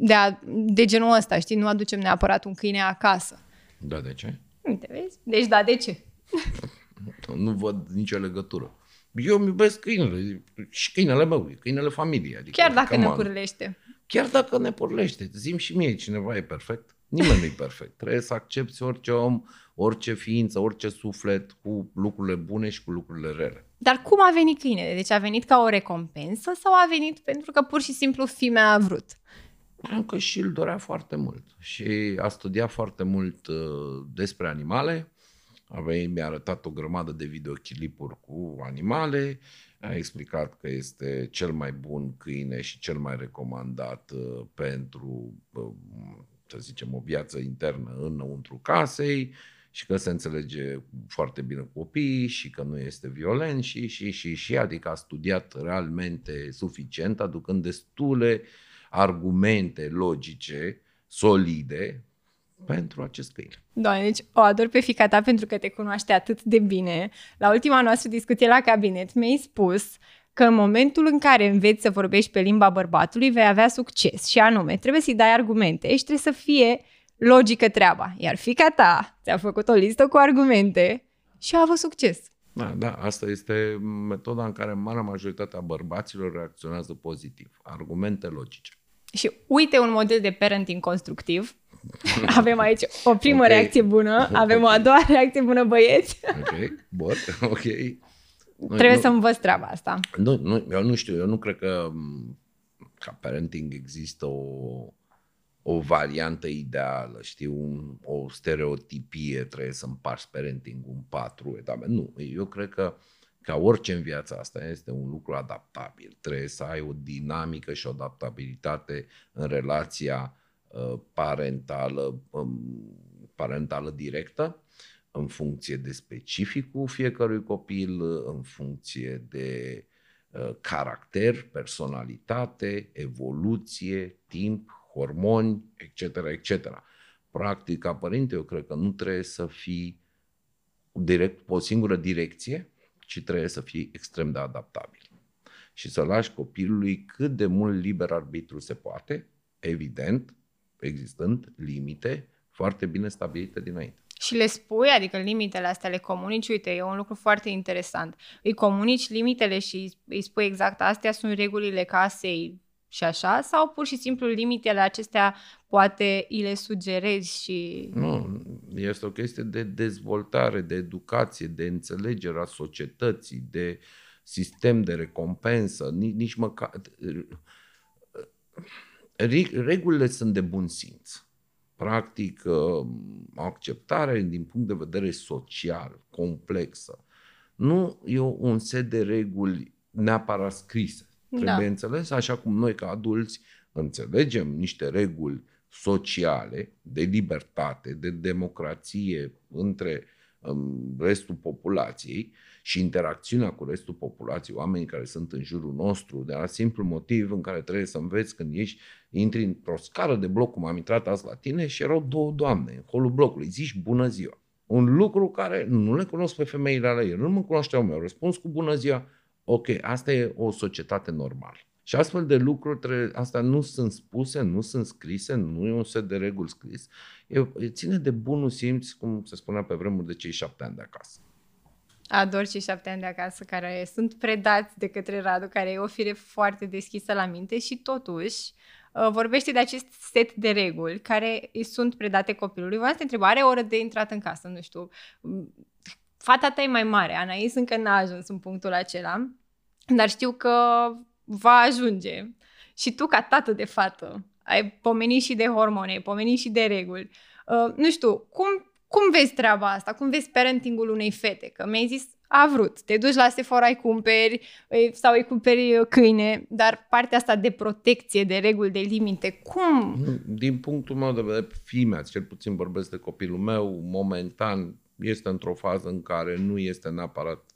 de, a, de genul ăsta, știi? Nu aducem neapărat un câine acasă. Da, de ce? Uite, vezi? Deci da, de ce? nu văd nicio legătură. Eu îmi iubesc câinele și câinele meu, câinele familiei. Adică, Chiar dacă ne purlește. Chiar dacă ne purlește. Zim și mie, cineva e perfect. Nimeni nu e perfect. Trebuie să accepti orice om, orice ființă, orice suflet cu lucrurile bune și cu lucrurile rele. Dar cum a venit câinele? Deci a venit ca o recompensă sau a venit pentru că pur și simplu fimea a vrut? Pentru că și îl dorea foarte mult și a studiat foarte mult uh, despre animale. Avea, mi-a arătat o grămadă de videoclipuri cu animale, a explicat că este cel mai bun câine și cel mai recomandat uh, pentru, uh, să zicem, o viață internă înăuntru casei și că se înțelege foarte bine cu copiii și că nu este violent și, și, și, și, adică a studiat realmente suficient, aducând destule argumente logice, solide, pentru acest câine. Doamne, deci o ador pe fica ta pentru că te cunoaște atât de bine. La ultima noastră discuție la cabinet mi-ai spus că în momentul în care înveți să vorbești pe limba bărbatului vei avea succes și anume trebuie să-i dai argumente și trebuie să fie logică treaba. Iar fica ta ți-a făcut o listă cu argumente și a avut succes. Da, da, asta este metoda în care marea majoritate a bărbaților reacționează pozitiv. Argumente logice. Și uite un model de parenting constructiv. Avem aici o primă okay. reacție bună, avem o a doua reacție bună, băieți. Ok, bun, ok. Trebuie nu, să învăț treaba asta. Nu, nu, eu nu știu, eu nu cred că ca parenting există o, o variantă ideală, știi, un, o stereotipie, trebuie să împarți parenting în patru etape. Nu, eu cred că ca orice în viața asta este un lucru adaptabil. Trebuie să ai o dinamică și o adaptabilitate în relația uh, parentală, um, parentală directă, în funcție de specificul fiecărui copil, în funcție de uh, caracter, personalitate, evoluție, timp, hormoni, etc., etc. Practic, ca părinte, eu cred că nu trebuie să fii direct pe o singură direcție, ci trebuie să fii extrem de adaptabil. Și să lași copilului cât de mult liber arbitru se poate, evident, existând limite foarte bine stabilite dinainte. Și le spui, adică limitele astea le comunici, uite, e un lucru foarte interesant. Îi comunici limitele și îi spui exact, astea sunt regulile casei, și așa, sau pur și simplu limitele acestea poate îi le sugerezi și... Nu, este o chestie de dezvoltare, de educație, de înțelegere a societății, de sistem de recompensă, nici, nici măcar... Regulile sunt de bun simț. Practic, acceptarea din punct de vedere social, complexă, nu e un set de reguli neapărat scrise Trebuie da. înțeles, așa cum noi ca adulți înțelegem niște reguli sociale, de libertate, de democrație între um, restul populației și interacțiunea cu restul populației, oamenii care sunt în jurul nostru, de la simplu motiv în care trebuie să înveți când ești, intri într-o scară de bloc, cum am intrat azi la tine și erau două doamne în holul blocului, zici bună ziua. Un lucru care nu le cunosc pe femeile ale ei, nu mă cunoșteau, mi-au răspuns cu bună ziua, ok, asta e o societate normală. Și astfel de lucruri, trebuie, asta nu sunt spuse, nu sunt scrise, nu e un set de reguli scris. E, ține de bunul simț, cum se spunea pe vremuri, de cei șapte ani de acasă. Ador cei șapte ani de acasă care sunt predați de către Radu, care e o fire foarte deschisă la minte și totuși uh, vorbește de acest set de reguli care îi sunt predate copilului. Vă să întreb, are o oră de intrat în casă, nu știu, fata ta e mai mare, Anais încă n-a ajuns în punctul acela, dar știu că va ajunge. Și tu, ca tată de fată, ai pomenit și de hormone, ai pomenit și de reguli. Uh, nu știu, cum, cum vezi treaba asta? Cum vezi parentingul unei fete? Că mi-ai zis, a vrut. Te duci la Sephora, îi cumperi sau îi cumperi câine, dar partea asta de protecție, de reguli, de limite, cum? Din punctul meu de vedere, fimea, cel puțin vorbesc de copilul meu, momentan este într-o fază în care nu este neapărat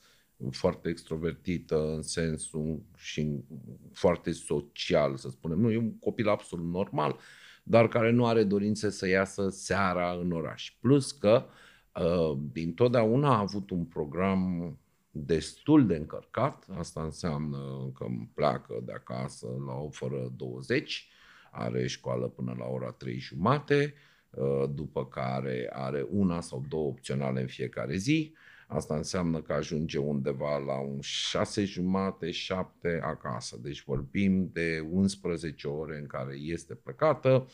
foarte extrovertită în sensul și foarte social, să spunem. Nu, e un copil absolut normal, dar care nu are dorințe să iasă seara în oraș. Plus că uh, din totdeauna a avut un program destul de încărcat, asta înseamnă că îmi pleacă de acasă la o fără 20, are școală până la ora 3 jumate, uh, după care are una sau două opționale în fiecare zi, Asta înseamnă că ajunge undeva la un șase jumate, șapte acasă. Deci vorbim de 11 ore în care este plecată,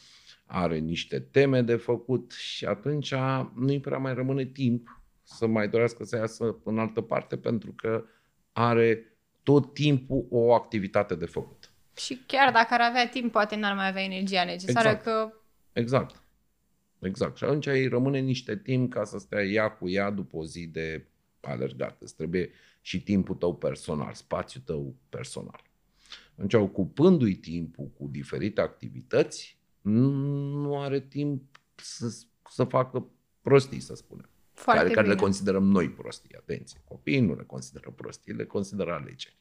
are niște teme de făcut și atunci nu-i prea mai rămâne timp să mai dorească să iasă în altă parte pentru că are tot timpul o activitate de făcut. Și chiar dacă ar avea timp, poate n-ar mai avea energia necesară exact. că... Exact. Exact. Și atunci îi rămâne niște timp ca să stea ea cu ea după o zi de alergat. Îți trebuie și timpul tău personal, spațiul tău personal. Atunci, ocupându-i timpul cu diferite activități, nu are timp să, să facă prostii, să spunem. Foarte care, care le considerăm noi prostii. Atenție, copiii nu le consideră prostii, le consideră alegeri.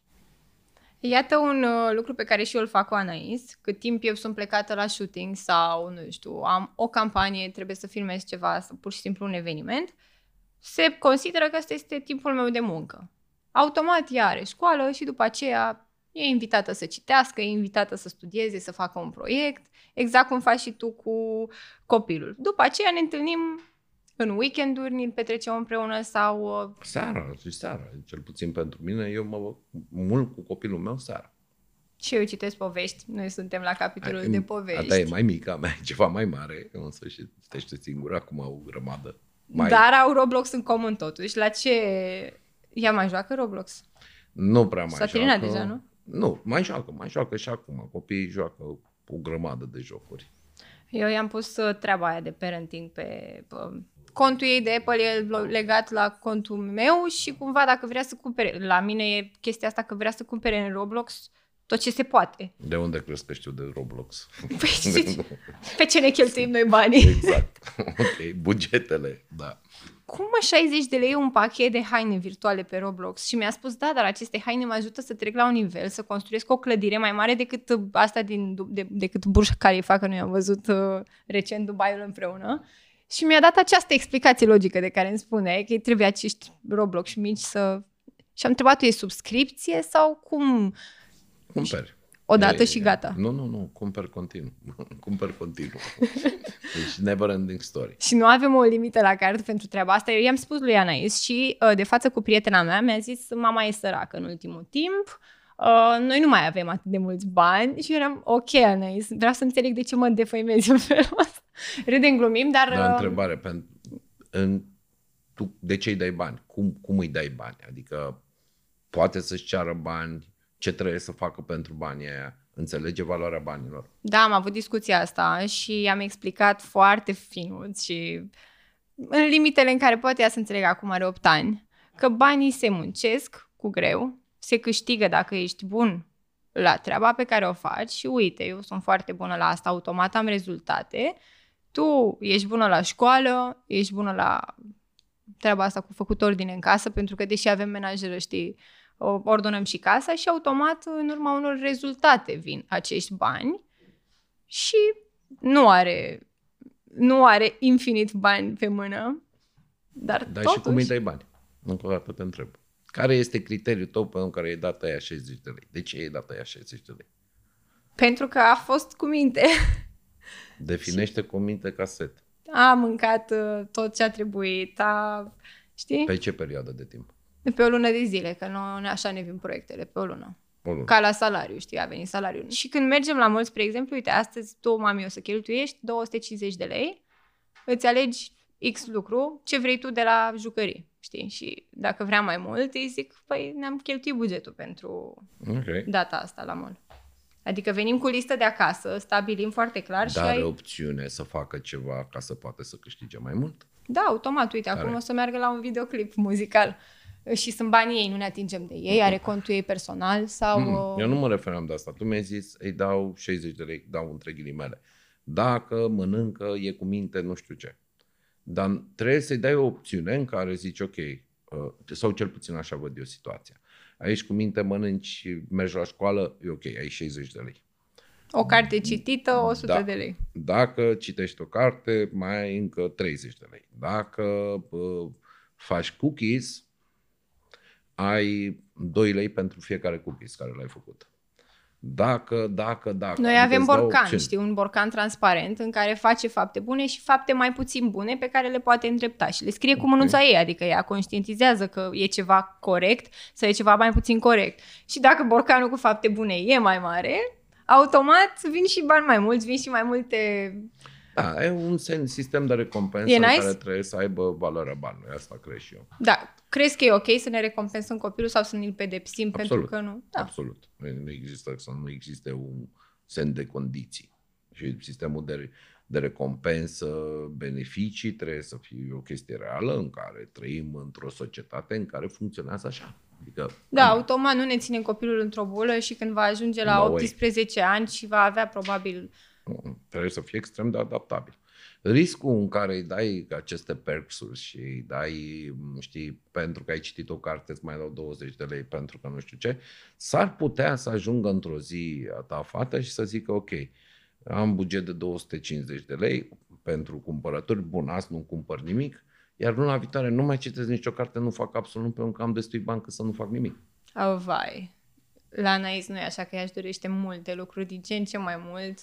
Iată un uh, lucru pe care și eu îl fac cu Anais. Cât timp eu sunt plecată la shooting sau, nu știu, am o campanie, trebuie să filmez ceva, sau pur și simplu un eveniment, se consideră că ăsta este timpul meu de muncă. Automat ea are școală și după aceea e invitată să citească, e invitată să studieze, să facă un proiect, exact cum faci și tu cu copilul. După aceea ne întâlnim în weekenduri, ne petrecem împreună sau... Uh, seara, și seara, cel puțin pentru mine, eu mă mult cu copilul meu seara. Și eu citesc povești, noi suntem la capitolul Ai, de povești. Asta e mai mică, mea e ceva mai mare, însă și citește singură, acum au grămadă. Mai... Dar au Roblox în comun totuși. La ce... Ea mai joacă Roblox? Nu prea mai S-a joacă. deja, nu? Nu, mai joacă, mai joacă și acum. Copiii joacă o grămadă de jocuri. Eu i-am pus uh, treaba aia de parenting pe, pe contul ei de Apple e legat la contul meu și cumva dacă vrea să cumpere, la mine e chestia asta că vrea să cumpere în Roblox tot ce se poate. De unde crezi că știu de Roblox? Păi, pe ce ne cheltuim noi banii? Exact. Ok, bugetele, da. Cum mă 60 de lei un pachet de haine virtuale pe Roblox? Și mi-a spus, da, dar aceste haine mă ajută să trec la un nivel, să construiesc o clădire mai mare decât asta din, de, decât Burj Khalifa, că noi am văzut uh, recent Dubaiul împreună. Și mi-a dat această explicație logică de care îmi spune că îi trebuie acești Roblox mici să... Și am întrebat, e subscripție sau cum? Cumperi. Odată e, și gata. Nu, nu, nu, cumpăr continuu. cumpăr continuu. Deci never ending story. Și nu avem o limită la card pentru treaba asta. Eu i-am spus lui Anais și uh, de față cu prietena mea mi-a zis mama e săracă în ultimul timp. Uh, noi nu mai avem atât de mulți bani și eram ok, Anais, vreau să înțeleg de ce mă defăimezi în felul ăsta. Râdem, glumim, dar... Da, întrebare, pentru, în, tu de ce îi dai bani? Cum, cum îi dai bani? Adică poate să-și ceară bani, ce trebuie să facă pentru banii aia, înțelege valoarea banilor. Da, am avut discuția asta și am explicat foarte finuț și în limitele în care poate ea să înțelegă acum are 8 ani, că banii se muncesc cu greu, se câștigă dacă ești bun la treaba pe care o faci și uite, eu sunt foarte bună la asta, automat am rezultate, tu ești bună la școală, ești bună la treaba asta cu făcut ordine în casă, pentru că deși avem menajeră, știi, ordonăm și casa și automat în urma unor rezultate vin acești bani și nu are, nu are infinit bani pe mână, dar Dar totuși... și cum îi dai bani? Încă o dată te întreb. Care este criteriul tău pentru care ai dat aia 60 de lei? De ce ai dat aia 60 de lei? Pentru că a fost cu minte. Definește cu minte ca set. A mâncat uh, tot ce a trebuit, a... Știi? Pe ce perioadă de timp? Pe o lună de zile, că nu așa ne vin proiectele, pe o lună. O lună. Ca la salariu, știi, a venit salariul. Și când mergem la mulți, spre exemplu, uite, astăzi tu, mami, o să cheltuiești 250 de lei, îți alegi X lucru, ce vrei tu de la jucării, știi? Și dacă vrea mai mult, îi zic, păi ne-am cheltuit bugetul pentru okay. data asta la mall. Adică venim cu listă de acasă, stabilim foarte clar Dar și ai... opțiune să facă ceva ca să poată să câștige mai mult? Da, automat. Uite, Care? acum o să meargă la un videoclip muzical și sunt banii ei, nu ne atingem de ei, are contul ei personal sau... Mm, eu nu mă referam de asta. Tu mi-ai zis, îi dau 60 de lei, dau între ghilimele. Dacă mănâncă, e cu minte, nu știu ce. Dar trebuie să-i dai o opțiune în care zici, ok, uh, sau cel puțin așa văd eu situația. Aici cu minte mănânci, mergi la școală, e ok, ai 60 de lei. O carte citită, 100 da. de lei. Dacă citești o carte, mai ai încă 30 de lei. Dacă uh, faci cookies, ai 2 lei pentru fiecare cookies care l-ai făcut. Dacă, dacă, dacă. Noi avem borcan, știi, un borcan transparent în care face fapte bune și fapte mai puțin bune pe care le poate îndrepta și le scrie okay. cu mânuța ei, adică ea conștientizează că e ceva corect sau e ceva mai puțin corect. Și dacă borcanul cu fapte bune e mai mare, automat vin și bani mai mulți, vin și mai multe da, e un sistem de recompensă e nice? în care trebuie să aibă valoarea banului. Asta cred și eu. Da. Crezi că e ok să ne recompensăm copilul sau să ne-l pedepsim Absolut. pentru că nu? Da. Absolut. Nu există să nu existe un semn de condiții. Și sistemul de, de recompensă, beneficii trebuie să fie o chestie reală în care trăim într-o societate în care funcționează așa. Adică, da, am... automat nu ne ținem copilul într-o bulă și când va ajunge la no 18 way. ani și va avea probabil Trebuie să fie extrem de adaptabil. Riscul în care îi dai aceste perks-uri și îi dai, știi, pentru că ai citit o carte îți mai dau 20 de lei pentru că nu știu ce, s-ar putea să ajungă într-o zi a ta fată și să zică ok, am buget de 250 de lei pentru cumpărături, bun, azi nu cumpăr nimic, iar luna viitoare nu mai citesc nicio carte, nu fac absolut pentru că am destui bani să nu fac nimic. Oh, vai. La Anais nu e așa că ea își dorește multe lucruri, din ce în ce mai mult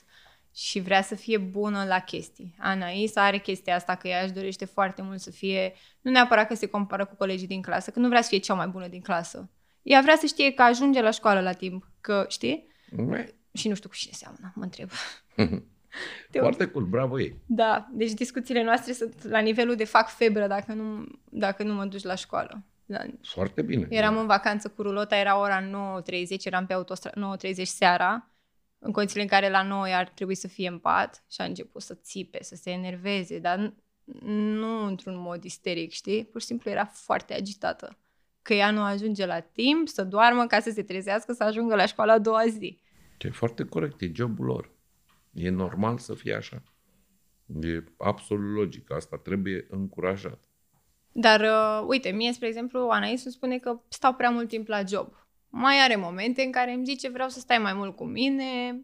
și vrea să fie bună la chestii. Anaisa are chestia asta că ea își dorește foarte mult să fie, nu neapărat că se compară cu colegii din clasă, că nu vrea să fie cea mai bună din clasă. Ea vrea să știe că ajunge la școală la timp, că știi? Mm. Și nu știu cu cine seamănă, mă întreb. Foarte cool, bravo ei. Da, deci discuțiile noastre sunt la nivelul de fac febră dacă nu, dacă nu mă duci la școală. La... Foarte bine. Eram da. în vacanță cu rulota, era ora 9.30, eram pe autostradă, 9.30 seara în condițiile în care la noi ar trebui să fie în pat și a început să țipe, să se enerveze, dar nu într-un mod isteric, știi? Pur și simplu era foarte agitată. Că ea nu ajunge la timp să doarmă ca să se trezească să ajungă la școală a doua zi. E foarte corect, e jobul lor. E normal să fie așa. E absolut logic, asta trebuie încurajat. Dar, uh, uite, mie, spre exemplu, Anais îmi spune că stau prea mult timp la job mai are momente în care îmi zice vreau să stai mai mult cu mine.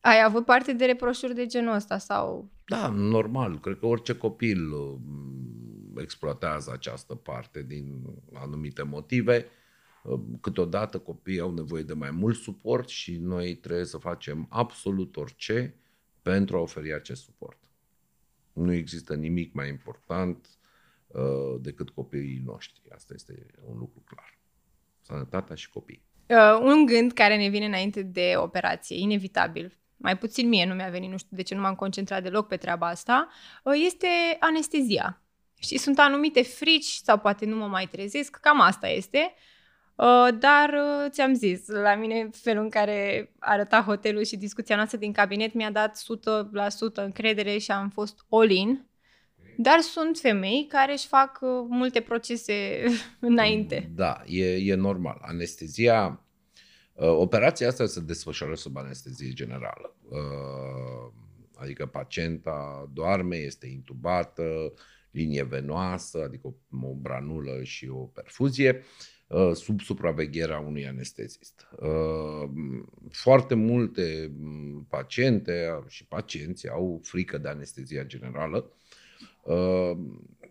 Ai avut parte de reproșuri de genul ăsta sau... Da, normal. Cred că orice copil uh, exploatează această parte din anumite motive. Uh, câteodată copiii au nevoie de mai mult suport și noi trebuie să facem absolut orice pentru a oferi acest suport. Nu există nimic mai important uh, decât copiii noștri. Asta este un lucru clar sănătatea și copii. Uh, un gând care ne vine înainte de operație, inevitabil, mai puțin mie nu mi-a venit, nu știu de ce nu m-am concentrat deloc pe treaba asta, uh, este anestezia. Și sunt anumite frici sau poate nu mă mai trezesc, cam asta este. Uh, dar uh, ți-am zis, la mine felul în care arăta hotelul și discuția noastră din cabinet mi-a dat 100% încredere și am fost all-in dar sunt femei care își fac uh, multe procese înainte. Da, e, e normal. Anestezia, uh, operația asta se desfășoară sub anestezie generală. Uh, adică pacienta doarme, este intubată, linie venoasă, adică o, o branulă și o perfuzie, sub supravegherea unui anestezist. Foarte multe mm, paciente și pacienți au frică de anestezia generală Uh,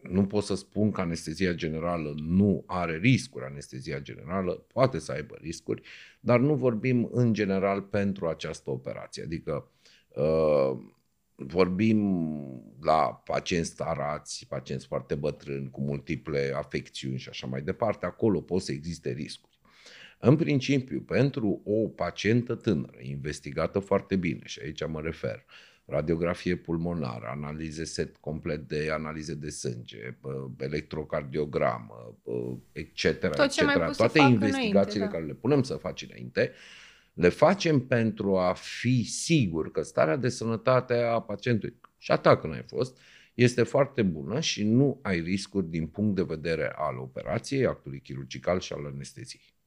nu pot să spun că anestezia generală nu are riscuri. Anestezia generală poate să aibă riscuri, dar nu vorbim în general pentru această operație. Adică uh, vorbim la pacienți starați, pacienți foarte bătrâni, cu multiple afecțiuni și așa mai departe. Acolo pot să existe riscuri. În principiu, pentru o pacientă tânără, investigată foarte bine, și aici mă refer, radiografie pulmonară, analize set complet de analize de sânge, electrocardiogramă, etc. Tot etc. Toate investigațiile înainte, da. care le punem să faci înainte, le facem pentru a fi sigur că starea de sănătate a pacientului și a ta când ai fost, este foarte bună și nu ai riscuri din punct de vedere al operației, actului chirurgical și al anesteziei.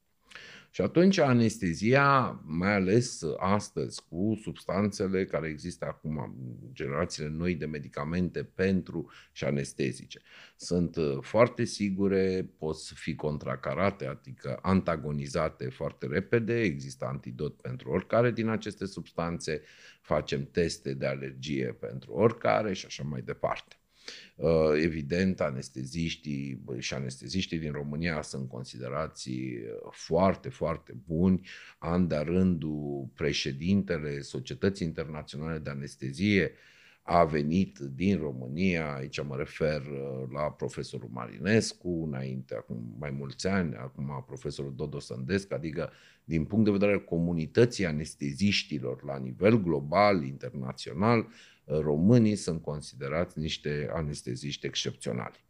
Și atunci anestezia, mai ales astăzi cu substanțele care există acum, generațiile noi de medicamente pentru și anestezice, sunt uh, foarte sigure, pot fi contracarate, adică antagonizate foarte repede, există antidot pentru oricare din aceste substanțe, facem teste de alergie pentru oricare și așa mai departe. Uh, evident, anesteziștii și anesteziștii din România sunt considerați uh, foarte, foarte buni. An de rândul, președintele Societății Internaționale de Anestezie a venit din România, aici mă refer uh, la profesorul Marinescu, înainte, acum mai mulți ani, acum profesorul Dodo Sândesc, adică din punct de vedere al comunității anesteziștilor la nivel global, internațional, românii sunt considerați niște anesteziști excepționali.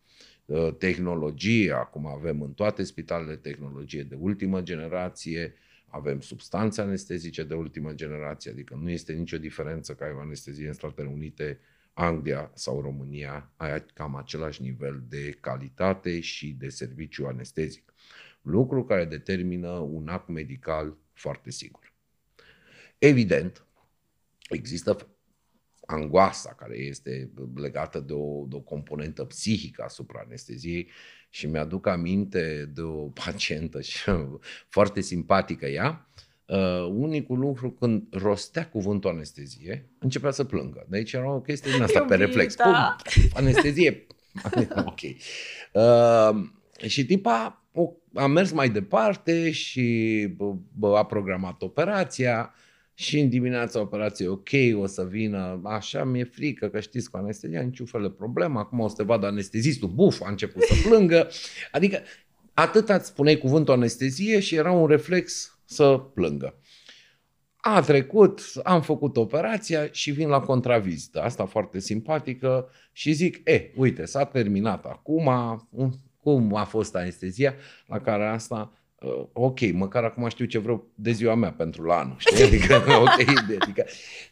Uh, tehnologie, acum avem în toate spitalele tehnologie de ultimă generație, avem substanțe anestezice de ultimă generație, adică nu este nicio diferență că ai o anestezie în Statele Unite, Anglia sau România, ai cam același nivel de calitate și de serviciu anestezic. Lucru care determină un act medical foarte sigur. Evident, există angoasa care este legată de o, de o componentă psihică asupra anesteziei și mi-aduc aminte de o pacientă și foarte simpatică ea, Uh, unicul lucru când rostea cuvântul anestezie, începea să plângă. De aici era o chestie din asta Iubita. pe reflex. Cum? Anestezie. ok. Uh, și tipa a mers mai departe și bă, a programat operația și în dimineața operației, ok, o să vină, așa mi-e frică, că știți, cu anestezia niciun fel de problemă, acum o să te vadă anestezistul, buf, a început să plângă. Adică atât îți spuneai cuvântul anestezie și era un reflex să plângă. A trecut, am făcut operația și vin la contravizită. Asta foarte simpatică și zic, e, eh, uite, s-a terminat acum, cum a fost anestezia, la care asta uh, ok, măcar acum știu ce vreau de ziua mea pentru la anul, știi? Adică, ok, adică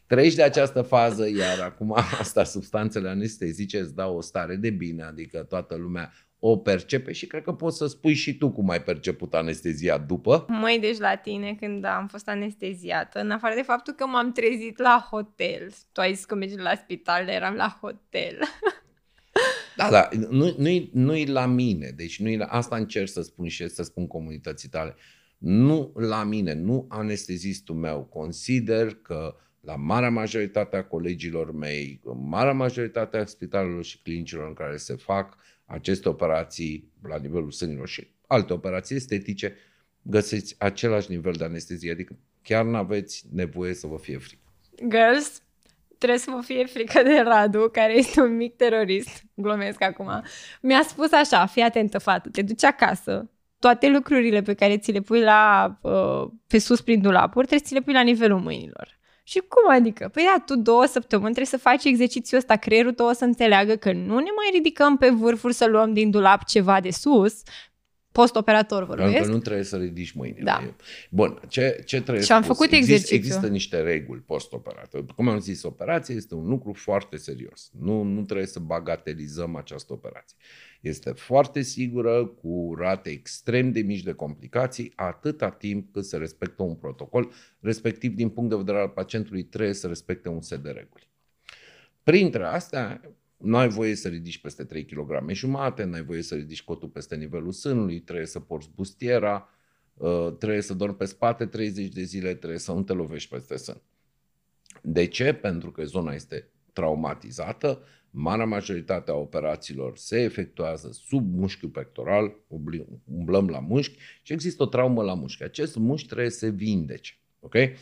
treci de această fază, iar acum asta, substanțele anestezice îți dau o stare de bine, adică toată lumea o percepe și cred că poți să spui și tu cum ai perceput anestezia după. Măi, deci la tine când am fost anesteziată, în afară de faptul că m-am trezit la hotel, tu ai zis că mergi la spital, eram la hotel. Da, da, nu, nu-i, nu-i la mine, deci nu-i la, asta încerc să spun și să spun comunității tale. Nu la mine, nu anestezistul meu. Consider că la marea majoritate a colegilor mei, marea majoritate a spitalelor și clinicilor în care se fac aceste operații la nivelul sânilor și alte operații estetice, găsiți același nivel de anestezie, adică chiar nu aveți nevoie să vă fie frică. Girls, trebuie să mă fie frică de Radu, care este un mic terorist, glumesc acum, mi-a spus așa, fii atentă, fată, te duci acasă, toate lucrurile pe care ți le pui la, uh, pe sus prin dulapuri, trebuie să ți le pui la nivelul mâinilor. Și cum adică? Păi da, tu două săptămâni trebuie să faci exercițiul ăsta, creierul tău o să înțeleagă că nu ne mai ridicăm pe vârfuri să luăm din dulap ceva de sus, Post-operator vorbesc. Pentru că nu trebuie să ridici mâinile. Da. Bun, ce, ce trebuie Și am spus? făcut exercițiu. Există, există niște reguli post-operator. Cum am zis, operația este un lucru foarte serios. Nu, nu trebuie să bagatelizăm această operație. Este foarte sigură, cu rate extrem de mici de complicații, atâta timp cât se respectă un protocol, respectiv din punct de vedere al pacientului trebuie să respecte un set de reguli. Printre astea, nu ai voie să ridici peste 3 kg jumate, nu ai voie să ridici cotul peste nivelul sânului, trebuie să porți bustiera, uh, trebuie să dormi pe spate 30 de zile, trebuie să nu te lovești peste sân. De ce? Pentru că zona este traumatizată, marea majoritate a operațiilor se efectuează sub mușchiul pectoral, umblăm la mușchi și există o traumă la mușchi. Acest mușchi trebuie să se vindece. Okay?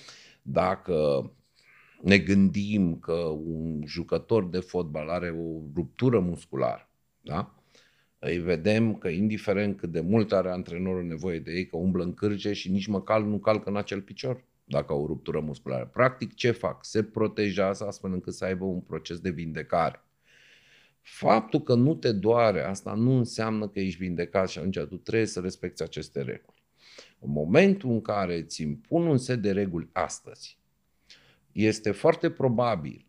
Dacă ne gândim că un jucător de fotbal are o ruptură musculară, da? îi vedem că indiferent cât de mult are antrenorul nevoie de ei, că umblă în cârge și nici măcar nu calcă în acel picior dacă au o ruptură musculară. Practic ce fac? Se protejează astfel încât să aibă un proces de vindecare. Faptul că nu te doare, asta nu înseamnă că ești vindecat și atunci tu trebuie să respecti aceste reguli. În momentul în care îți impun un set de reguli astăzi, este foarte probabil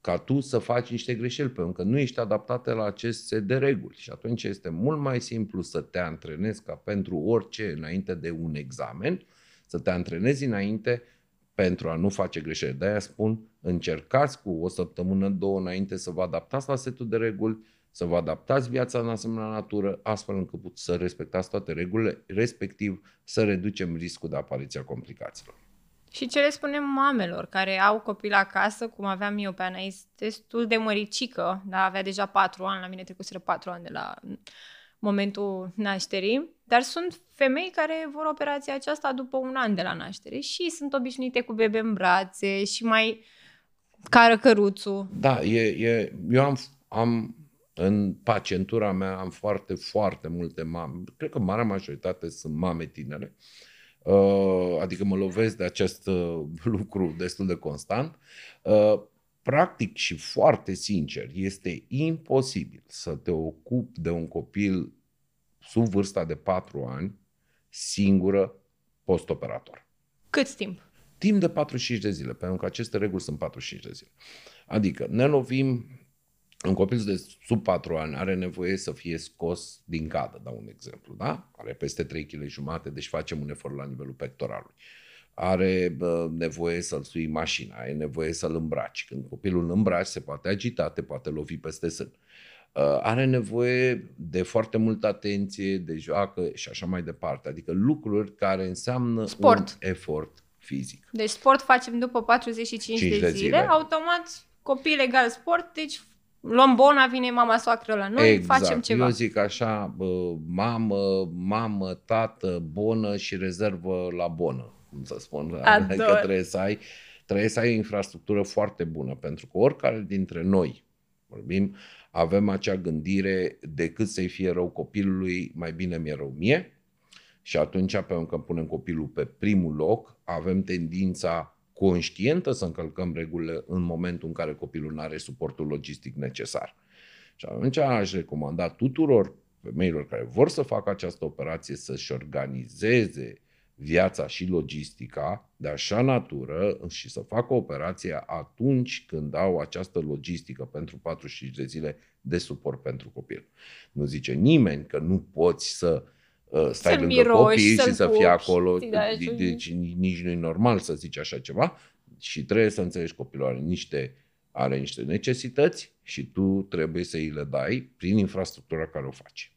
ca tu să faci niște greșeli, pentru că nu ești adaptate la acest set de reguli. Și atunci este mult mai simplu să te antrenezi ca pentru orice înainte de un examen, să te antrenezi înainte pentru a nu face greșeli. De-aia spun, încercați cu o săptămână, două înainte să vă adaptați la setul de reguli, să vă adaptați viața în asemenea natură, astfel încât să respectați toate regulile, respectiv să reducem riscul de apariția complicațiilor. Și ce le spunem mamelor care au copil acasă, cum aveam eu pe Anais, destul de măricică, da, avea deja patru ani, la mine trecuseră patru ani de la momentul nașterii, dar sunt femei care vor operația aceasta după un an de la naștere și sunt obișnuite cu bebe în brațe și mai cară căruțul. Da, e, e, eu am, am în pacientura mea am foarte, foarte multe mame. Cred că marea majoritate sunt mame tinere. Uh, adică mă lovesc de acest uh, lucru destul de constant. Uh, practic și foarte sincer, este imposibil să te ocupi de un copil sub vârsta de 4 ani singură postoperator. Cât timp? Timp de 45 de zile, pentru că aceste reguli sunt 45 de zile. Adică ne lovim, un copil de sub 4 ani are nevoie să fie scos din cadă, dau un exemplu, da? Are peste 3 kg jumate, deci facem un efort la nivelul pectoralului. Are bă, nevoie să-l sui mașina, are nevoie să-l îmbraci. Când copilul îl îmbraci, se poate agita, te poate lovi peste sân. Uh, are nevoie de foarte multă atenție, de joacă și așa mai departe. Adică lucruri care înseamnă sport. un efort fizic. Deci sport facem după 45 de, de zile, zile, automat copil egal sport, deci luăm bona, vine mama soacră la noi, exact. facem ceva. Eu zic așa, bă, mamă, mamă, tată, bonă și rezervă la bonă, cum să spun. Ador. Adică trebuie să ai trebuie să ai o infrastructură foarte bună, pentru că oricare dintre noi, vorbim, avem acea gândire decât să-i fie rău copilului, mai bine mi-e rău mie. Și atunci, pentru că punem copilul pe primul loc, avem tendința conștientă să încălcăm regulile în momentul în care copilul nu are suportul logistic necesar. Și atunci aș recomanda tuturor femeilor care vor să facă această operație să-și organizeze viața și logistica de așa natură și să facă operația atunci când au această logistică pentru 45 de zile de suport pentru copil. Nu zice nimeni că nu poți să uh, stai să lângă copii și să fii acolo. Deci nici nu e normal să zici așa ceva și trebuie să înțelegi copilul are niște, are niște necesități și tu trebuie să îi le dai prin infrastructura care o faci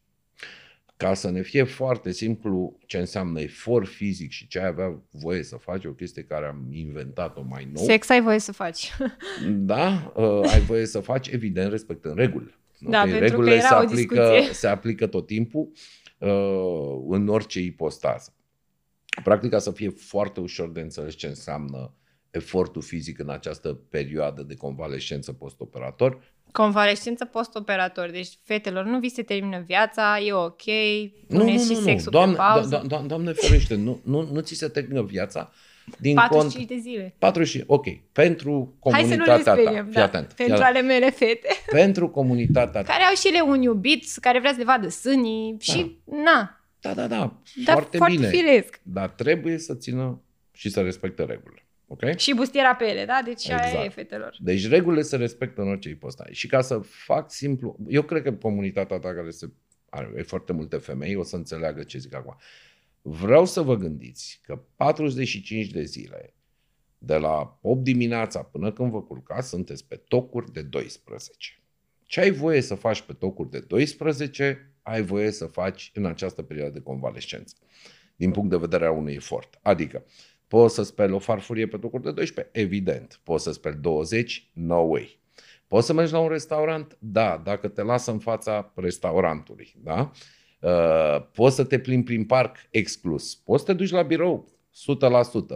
ca să ne fie foarte simplu ce înseamnă efort fizic și ce ai avea voie să faci, o chestie care am inventat-o mai nou. Sex ai voie să faci. Da, uh, ai voie să faci, evident, respectând regulile. Da, okay? pentru regulile că era se, aplică, se aplică tot timpul uh, în orice ipostază. Practica să fie foarte ușor de înțeles ce înseamnă efortul fizic în această perioadă de convalescență postoperator. Convalescență postoperator. Deci, fetelor, nu vi se termină viața, e ok, nu, nu, și nu, sexul doamne, pe pauză. Do- do- doamne ferește, nu, nu, nu ți se termină viața din 45 cont, de zile. 45, ok. Pentru comunitatea Hai să nu ta, fii da, atent. Pentru fii ale mele fete. Pentru comunitatea ta. Care au și ele un iubit, care vrea să le vadă sânii da. și na. Da, da, da, foarte, foarte bine. Firesc. Dar trebuie să țină și să respecte regulile. Okay? Și bustiera pe ele, da? Deci exact. aia e fetelor. Deci regulile se respectă în orice ipostai. Și ca să fac simplu, eu cred că comunitatea ta care se, are foarte multe femei o să înțeleagă ce zic acum. Vreau să vă gândiți că 45 de zile de la 8 dimineața până când vă culcați, sunteți pe tocuri de 12. Ce ai voie să faci pe tocuri de 12, ai voie să faci în această perioadă de convalescență, din punct de vedere a unui efort. Adică, Poți să speli o farfurie pe tocuri de 12? Evident. Poți să speli 20? No way. Poți să mergi la un restaurant? Da, dacă te lasă în fața restaurantului. Da? Uh, poți să te plimbi prin parc? Exclus. Poți să te duci la birou?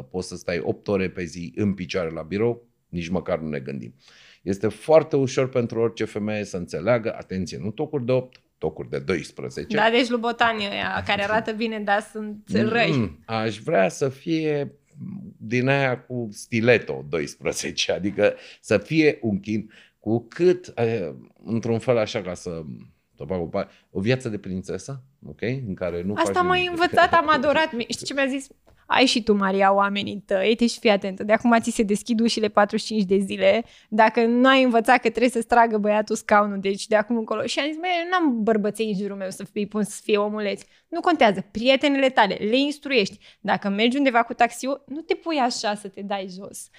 100%. Poți să stai 8 ore pe zi în picioare la birou? Nici măcar nu ne gândim. Este foarte ușor pentru orice femeie să înțeleagă, atenție, nu tocuri de 8, tocuri de 12. Da, deci lubotanii ăia care arată bine, dar sunt răi. Mm, aș vrea să fie din aia cu stileto 12, adică să fie un chin cu cât, într-un fel așa ca să o, o viață de prințesă, ok? În care nu Asta m-ai învățat, am adorat. Știi ce mi-a zis? ai și tu, Maria, oamenii tăi, te și fii atentă. De acum ți se deschid ușile 45 de zile. Dacă nu ai învățat că trebuie să-ți tragă băiatul scaunul, deci de acum încolo. Și am zis, eu n-am bărbăței în jurul meu să fii pun să fie omuleți. Nu contează. Prietenele tale, le instruiești. Dacă mergi undeva cu taxiul, nu te pui așa să te dai jos.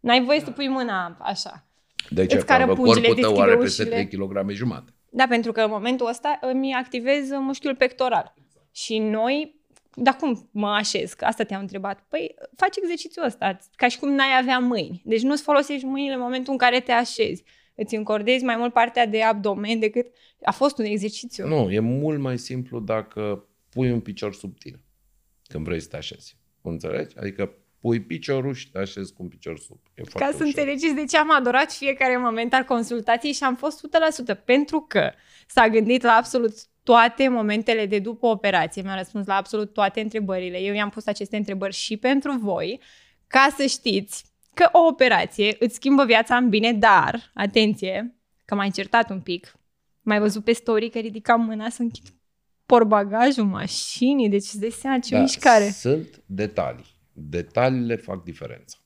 N-ai voie da. să pui mâna așa. De ce? Că corpul tău are peste 3 kg jumate. Da, pentru că în momentul ăsta îmi activez mușchiul pectoral. Și noi dar cum mă așez? Că asta te-am întrebat. Păi faci exercițiul ăsta, ca și cum n-ai avea mâini. Deci nu-ți folosești mâinile în momentul în care te așezi. Îți încordezi mai mult partea de abdomen decât... A fost un exercițiu. Nu, e mult mai simplu dacă pui un picior sub tine când vrei să te așezi. Înțelegi? Adică pui piciorul și te așezi cu un picior sub. E Ca să ușor. înțelegeți de ce am adorat fiecare moment al consultației și am fost 100%, pentru că s-a gândit la absolut toate momentele de după operație. Mi-a răspuns la absolut toate întrebările. Eu i-am pus aceste întrebări și pentru voi, ca să știți că o operație îți schimbă viața în bine, dar, atenție, că m-ai certat un pic, mai văzut pe story că ridicam mâna să închid porbagajul mașinii, deci îți dai seama ce da, mișcare. Sunt detalii. Detaliile fac diferența.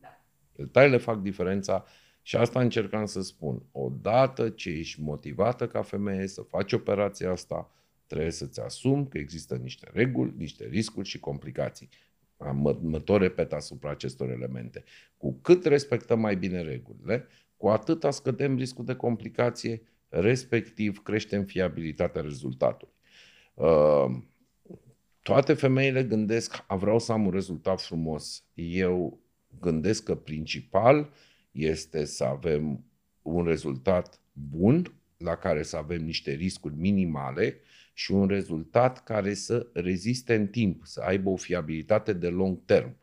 Da. Detaliile fac diferența și asta încercam să spun. Odată ce ești motivată ca femeie să faci operația asta, trebuie să-ți asumi că există niște reguli, niște riscuri și complicații. Mă, mă tot repet asupra acestor elemente. Cu cât respectăm mai bine regulile, cu atât scădem riscul de complicație, respectiv creștem fiabilitatea rezultatului. Uh, toate femeile gândesc, vreau să am un rezultat frumos. Eu gândesc că principal este să avem un rezultat bun, la care să avem niște riscuri minimale și un rezultat care să reziste în timp, să aibă o fiabilitate de long term.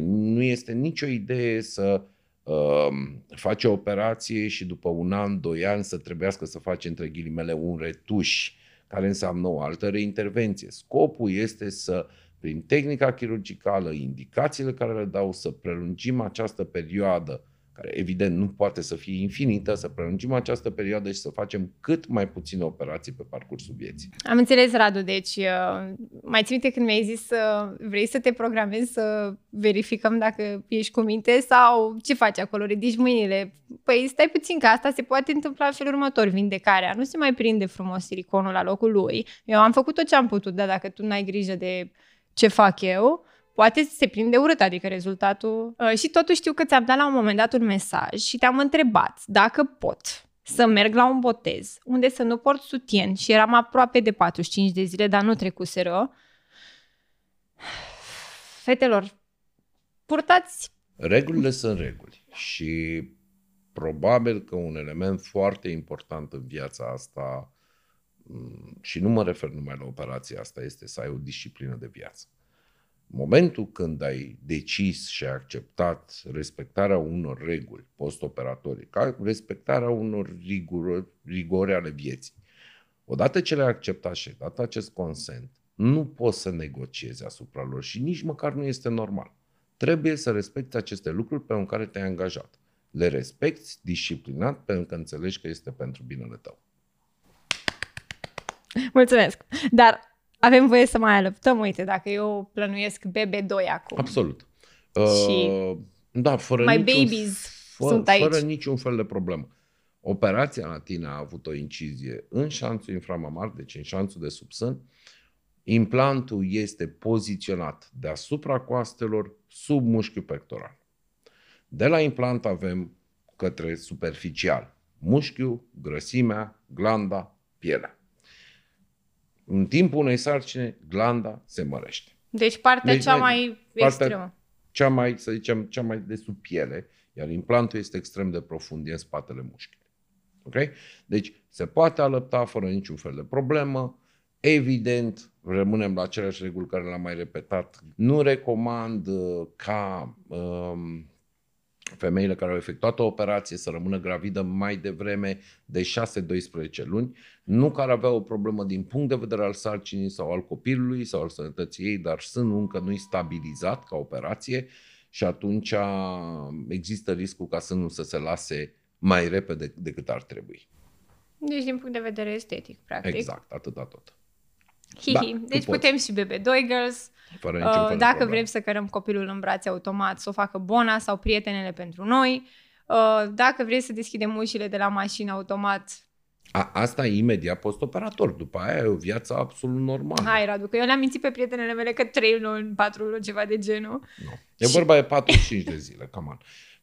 Nu este nicio idee să uh, faci o operație și după un an, doi ani să trebuiască să faci între ghilimele un retuș care înseamnă o altă reintervenție. Scopul este să, prin tehnica chirurgicală, indicațiile care le dau, să prelungim această perioadă care evident nu poate să fie infinită, să prelungim această perioadă și să facem cât mai puține operații pe parcursul vieții. Am înțeles, Radu, deci uh, mai țin când mi-ai zis să vrei să te programezi să verificăm dacă ești cu minte sau ce faci acolo, ridici mâinile. Păi stai puțin că asta se poate întâmpla în felul următor, vindecarea. Nu se mai prinde frumos siliconul la locul lui. Eu am făcut tot ce am putut, dar dacă tu n-ai grijă de ce fac eu, poate se prinde urât, adică rezultatul... Uh, și totuși știu că ți-am dat la un moment dat un mesaj și te-am întrebat dacă pot să merg la un botez unde să nu port sutien și eram aproape de 45 de zile, dar nu trecuseră. Fetelor, purtați... Regulile sunt reguli și probabil că un element foarte important în viața asta mm, și nu mă refer numai la operația asta, este să ai o disciplină de viață momentul când ai decis și ai acceptat respectarea unor reguli postoperatorii, ca respectarea unor rigori, rigori ale vieții, odată ce le-ai acceptat și ai dat acest consent, nu poți să negociezi asupra lor și nici măcar nu este normal. Trebuie să respecti aceste lucruri pe care te-ai angajat. Le respecti disciplinat pentru că înțelegi că este pentru binele tău. Mulțumesc! Dar avem voie să mai alăptăm, uite, dacă eu plănuiesc BB2 acum. Absolut. Și uh, da, fără my niciun, babies fă, sunt aici. Fără niciun fel de problemă. Operația la tine a avut o incizie în șanțul inframamar, deci în șanțul de subsân. Implantul este poziționat deasupra coastelor, sub mușchiul pectoral. De la implant avem către superficial mușchiul, grăsimea, glanda, pielea. În timpul unei sarcine, glanda se mărește. Deci partea deci, cea mai partea extremă. Cea mai, să zicem, cea mai de sub piele, iar implantul este extrem de profund în spatele mușchiului. Ok? Deci se poate alăpta fără niciun fel de problemă. Evident, rămânem la aceleași reguli care le-am mai repetat. Nu recomand uh, ca um, femeile care au efectuat o operație să rămână gravidă mai devreme de 6-12 luni, nu care aveau o problemă din punct de vedere al sarcinii sau al copilului sau al sănătății ei, dar sunt încă nu-i stabilizat ca operație și atunci există riscul ca sânul să se lase mai repede decât ar trebui. Deci din punct de vedere estetic, practic. Exact, atâta tot. Hihi. Da, deci putem și bebe doi girls. Fără uh, dacă vrem să cărăm copilul în brațe automat, să o facă bona sau prietenele pentru noi. Uh, dacă vrei să deschidem ușile de la mașină automat, a, asta e imediat postoperator. După aia e o viață absolut normală. Hai, Radu, că eu le-am mințit pe prietenele mele că 3 luni, 4 luni, ceva de genul. Nu. E și... vorba de 45 de zile, cam an.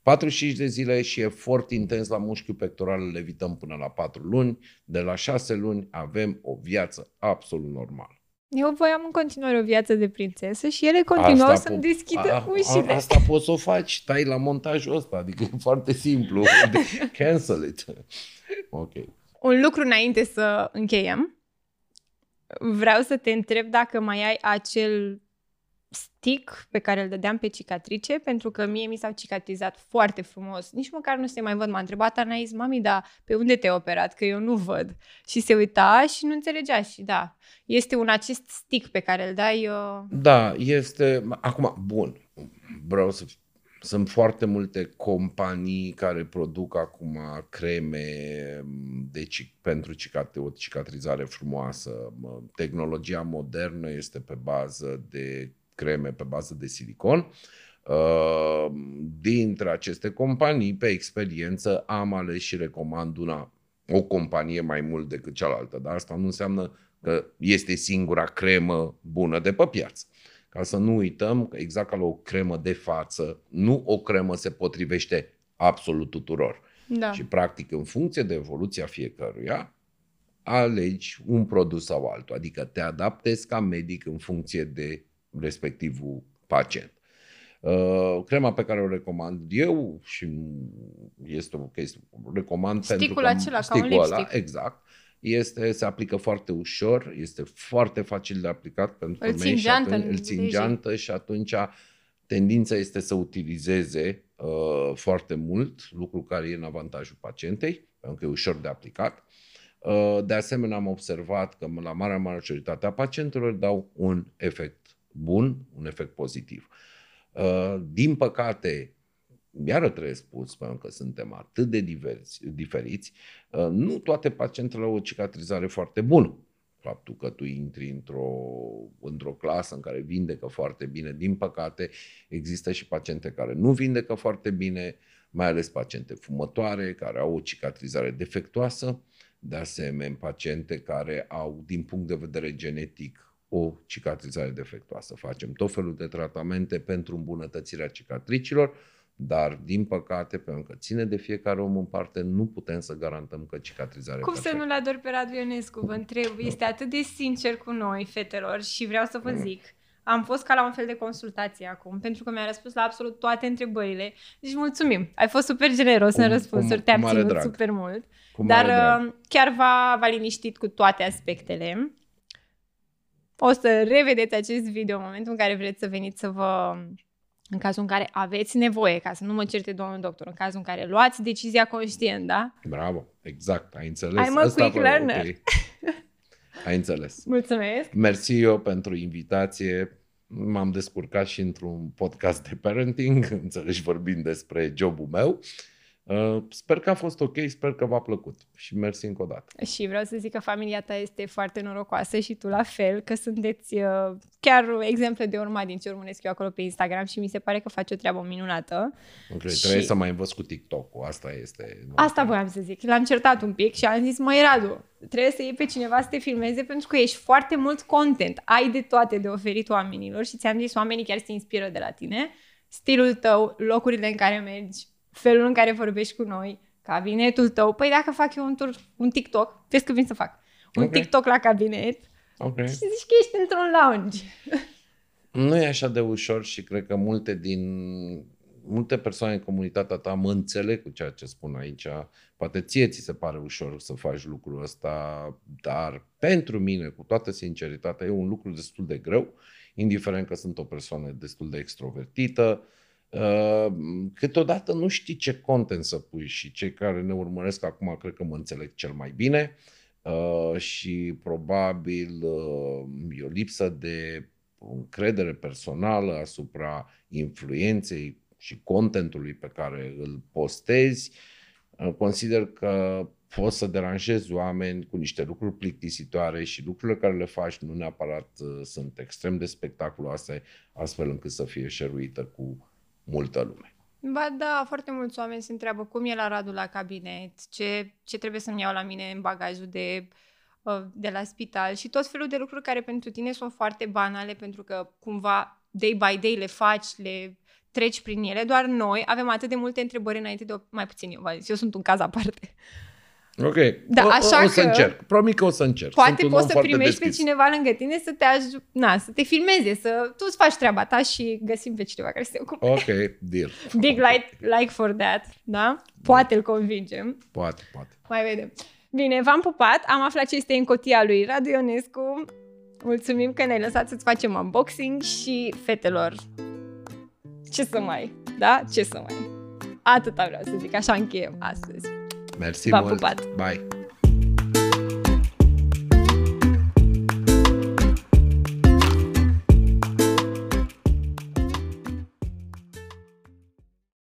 45 de zile și efort intens la mușchiul pectoral le evităm până la 4 luni. De la 6 luni avem o viață absolut normală. Eu voiam în continuare o viață de prințesă și ele continuau să-mi po- deschidă a, ușile. A, asta poți să o faci, tai la montajul ăsta, adică e foarte simplu. Cancel it. Ok. Un lucru înainte să încheiem. Vreau să te întreb dacă mai ai acel stick pe care îl dădeam pe cicatrice, pentru că mie mi s-au cicatrizat foarte frumos. Nici măcar nu se mai văd. M-a întrebat Anais, mami, da, pe unde te-ai operat? Că eu nu văd. Și se uita și nu înțelegea și da. Este un acest stick pe care îl dai... Uh... Da, este... Acum, bun, vreau să sunt foarte multe companii care produc acum creme de, pentru cicat- o cicatrizare frumoasă. Tehnologia modernă este pe bază de creme pe bază de silicon. Uh, dintre aceste companii, pe experiență, am ales și recomand una, o companie mai mult decât cealaltă, dar asta nu înseamnă că este singura cremă bună de pe piață. Ca să nu uităm că exact ca la o cremă de față, nu o cremă se potrivește absolut tuturor. Da. Și practic în funcție de evoluția fiecăruia, alegi un produs sau altul. Adică te adaptezi ca medic în funcție de respectivul pacient. Uh, crema pe care o recomand eu și este o chestie, recomand sticul pentru că acela, sticul ca un ăla, exact, este, se aplică foarte ușor, este foarte facil de aplicat pentru îl femei și atunci, îl țin geantă și atunci tendința este să utilizeze uh, foarte mult, lucru care e în avantajul pacientei, pentru că e ușor de aplicat. Uh, de asemenea, am observat că la marea majoritatea pacientelor dau un efect bun, un efect pozitiv. Uh, din păcate, iară trebuie spus, pentru că suntem atât de diversi, diferiți, uh, nu toate pacientele au o cicatrizare foarte bună. Faptul că tu intri într-o, într-o clasă în care vindecă foarte bine, din păcate, există și paciente care nu vindecă foarte bine, mai ales paciente fumătoare, care au o cicatrizare defectuoasă, de asemenea paciente care au, din punct de vedere genetic, o cicatrizare defectuoasă. Facem tot felul de tratamente pentru îmbunătățirea cicatricilor, dar, din păcate, pentru că ține de fiecare om în parte, nu putem să garantăm că cicatrizarea Cum să nu-l ador pe Radu Ionescu? Vă întreb, este atât de sincer cu noi, fetelor, și vreau să vă zic, am fost ca la un fel de consultație acum, pentru că mi-a răspuns la absolut toate întrebările. Deci mulțumim, ai fost super generos cu, în răspunsuri, te-am ținut drag. super mult. Cu dar drag. chiar v-a, v-a liniștit cu toate aspectele o să revedeți acest video în momentul în care vreți să veniți să vă în cazul în care aveți nevoie, ca să nu mă certe domnul doctor, în cazul în care luați decizia conștient, da? Bravo, exact, ai înțeles. I'm a quick learner. Okay. Ai înțeles. Mulțumesc. Mersi eu pentru invitație. M-am descurcat și într-un podcast de parenting, înțelegi vorbind despre jobul meu. Uh, sper că a fost ok, sper că v-a plăcut și mersi încă o dată. Și vreau să zic că familia ta este foarte norocoasă și tu la fel, că sunteți uh, chiar exemple de urmat din ce urmăresc eu acolo pe Instagram și mi se pare că faci o treabă minunată. Okay, și... Trebuie să mai învăț cu TikTok-ul, asta este. Asta voiam să zic. L-am certat un pic și am zis, măi Radu, trebuie să iei pe cineva să te filmeze pentru că ești foarte mult content. Ai de toate de oferit oamenilor și ți-am zis, oamenii chiar se inspiră de la tine. Stilul tău, locurile în care mergi, felul în care vorbești cu noi, cabinetul tău. Păi dacă fac eu un, tur, un TikTok, vezi că vin să fac. Un okay. TikTok la cabinet okay. și zici că ești într-un lounge. Nu e așa de ușor și cred că multe din multe persoane în comunitatea ta mă înțeleg cu ceea ce spun aici. Poate ție ți se pare ușor să faci lucrul ăsta, dar pentru mine, cu toată sinceritatea, e un lucru destul de greu, indiferent că sunt o persoană destul de extrovertită, Uh, câteodată nu știi ce content să pui și cei care ne urmăresc acum cred că mă înțeleg cel mai bine uh, și probabil uh, e o lipsă de încredere personală asupra influenței și contentului pe care îl postezi. Consider că poți să deranjezi oameni cu niște lucruri plictisitoare și lucrurile care le faci nu neapărat sunt extrem de spectaculoase, astfel încât să fie șeruită cu multă lume. Ba da, foarte mulți oameni se întreabă cum e la Radu la cabinet, ce, ce trebuie să-mi iau la mine în bagajul de, uh, de la spital și tot felul de lucruri care pentru tine sunt foarte banale pentru că cumva day by day le faci, le treci prin ele, doar noi avem atât de multe întrebări înainte de o... mai puțin eu, eu sunt un caz aparte. Ok. Da, o, așa o, o că să încerc. Promit că o să încerc. Poate Sunt poți să primești deschis. pe cineva lângă tine să te aj- na, să te filmeze, să tu îți faci treaba ta și găsim pe cineva care să te ocupe. Ok, deal. Big like, like for that, da? Poate îl convingem. Poate, poate. Mai vedem. Bine, v-am pupat, am aflat ce este în cotia lui Radu Ionescu. Mulțumim că ne-ai lăsat să-ți facem unboxing și fetelor. Ce să mai, da? Ce să mai. Atâta vreau să zic, așa încheiem astăzi. Mersi V-am mult. pupat. Bye.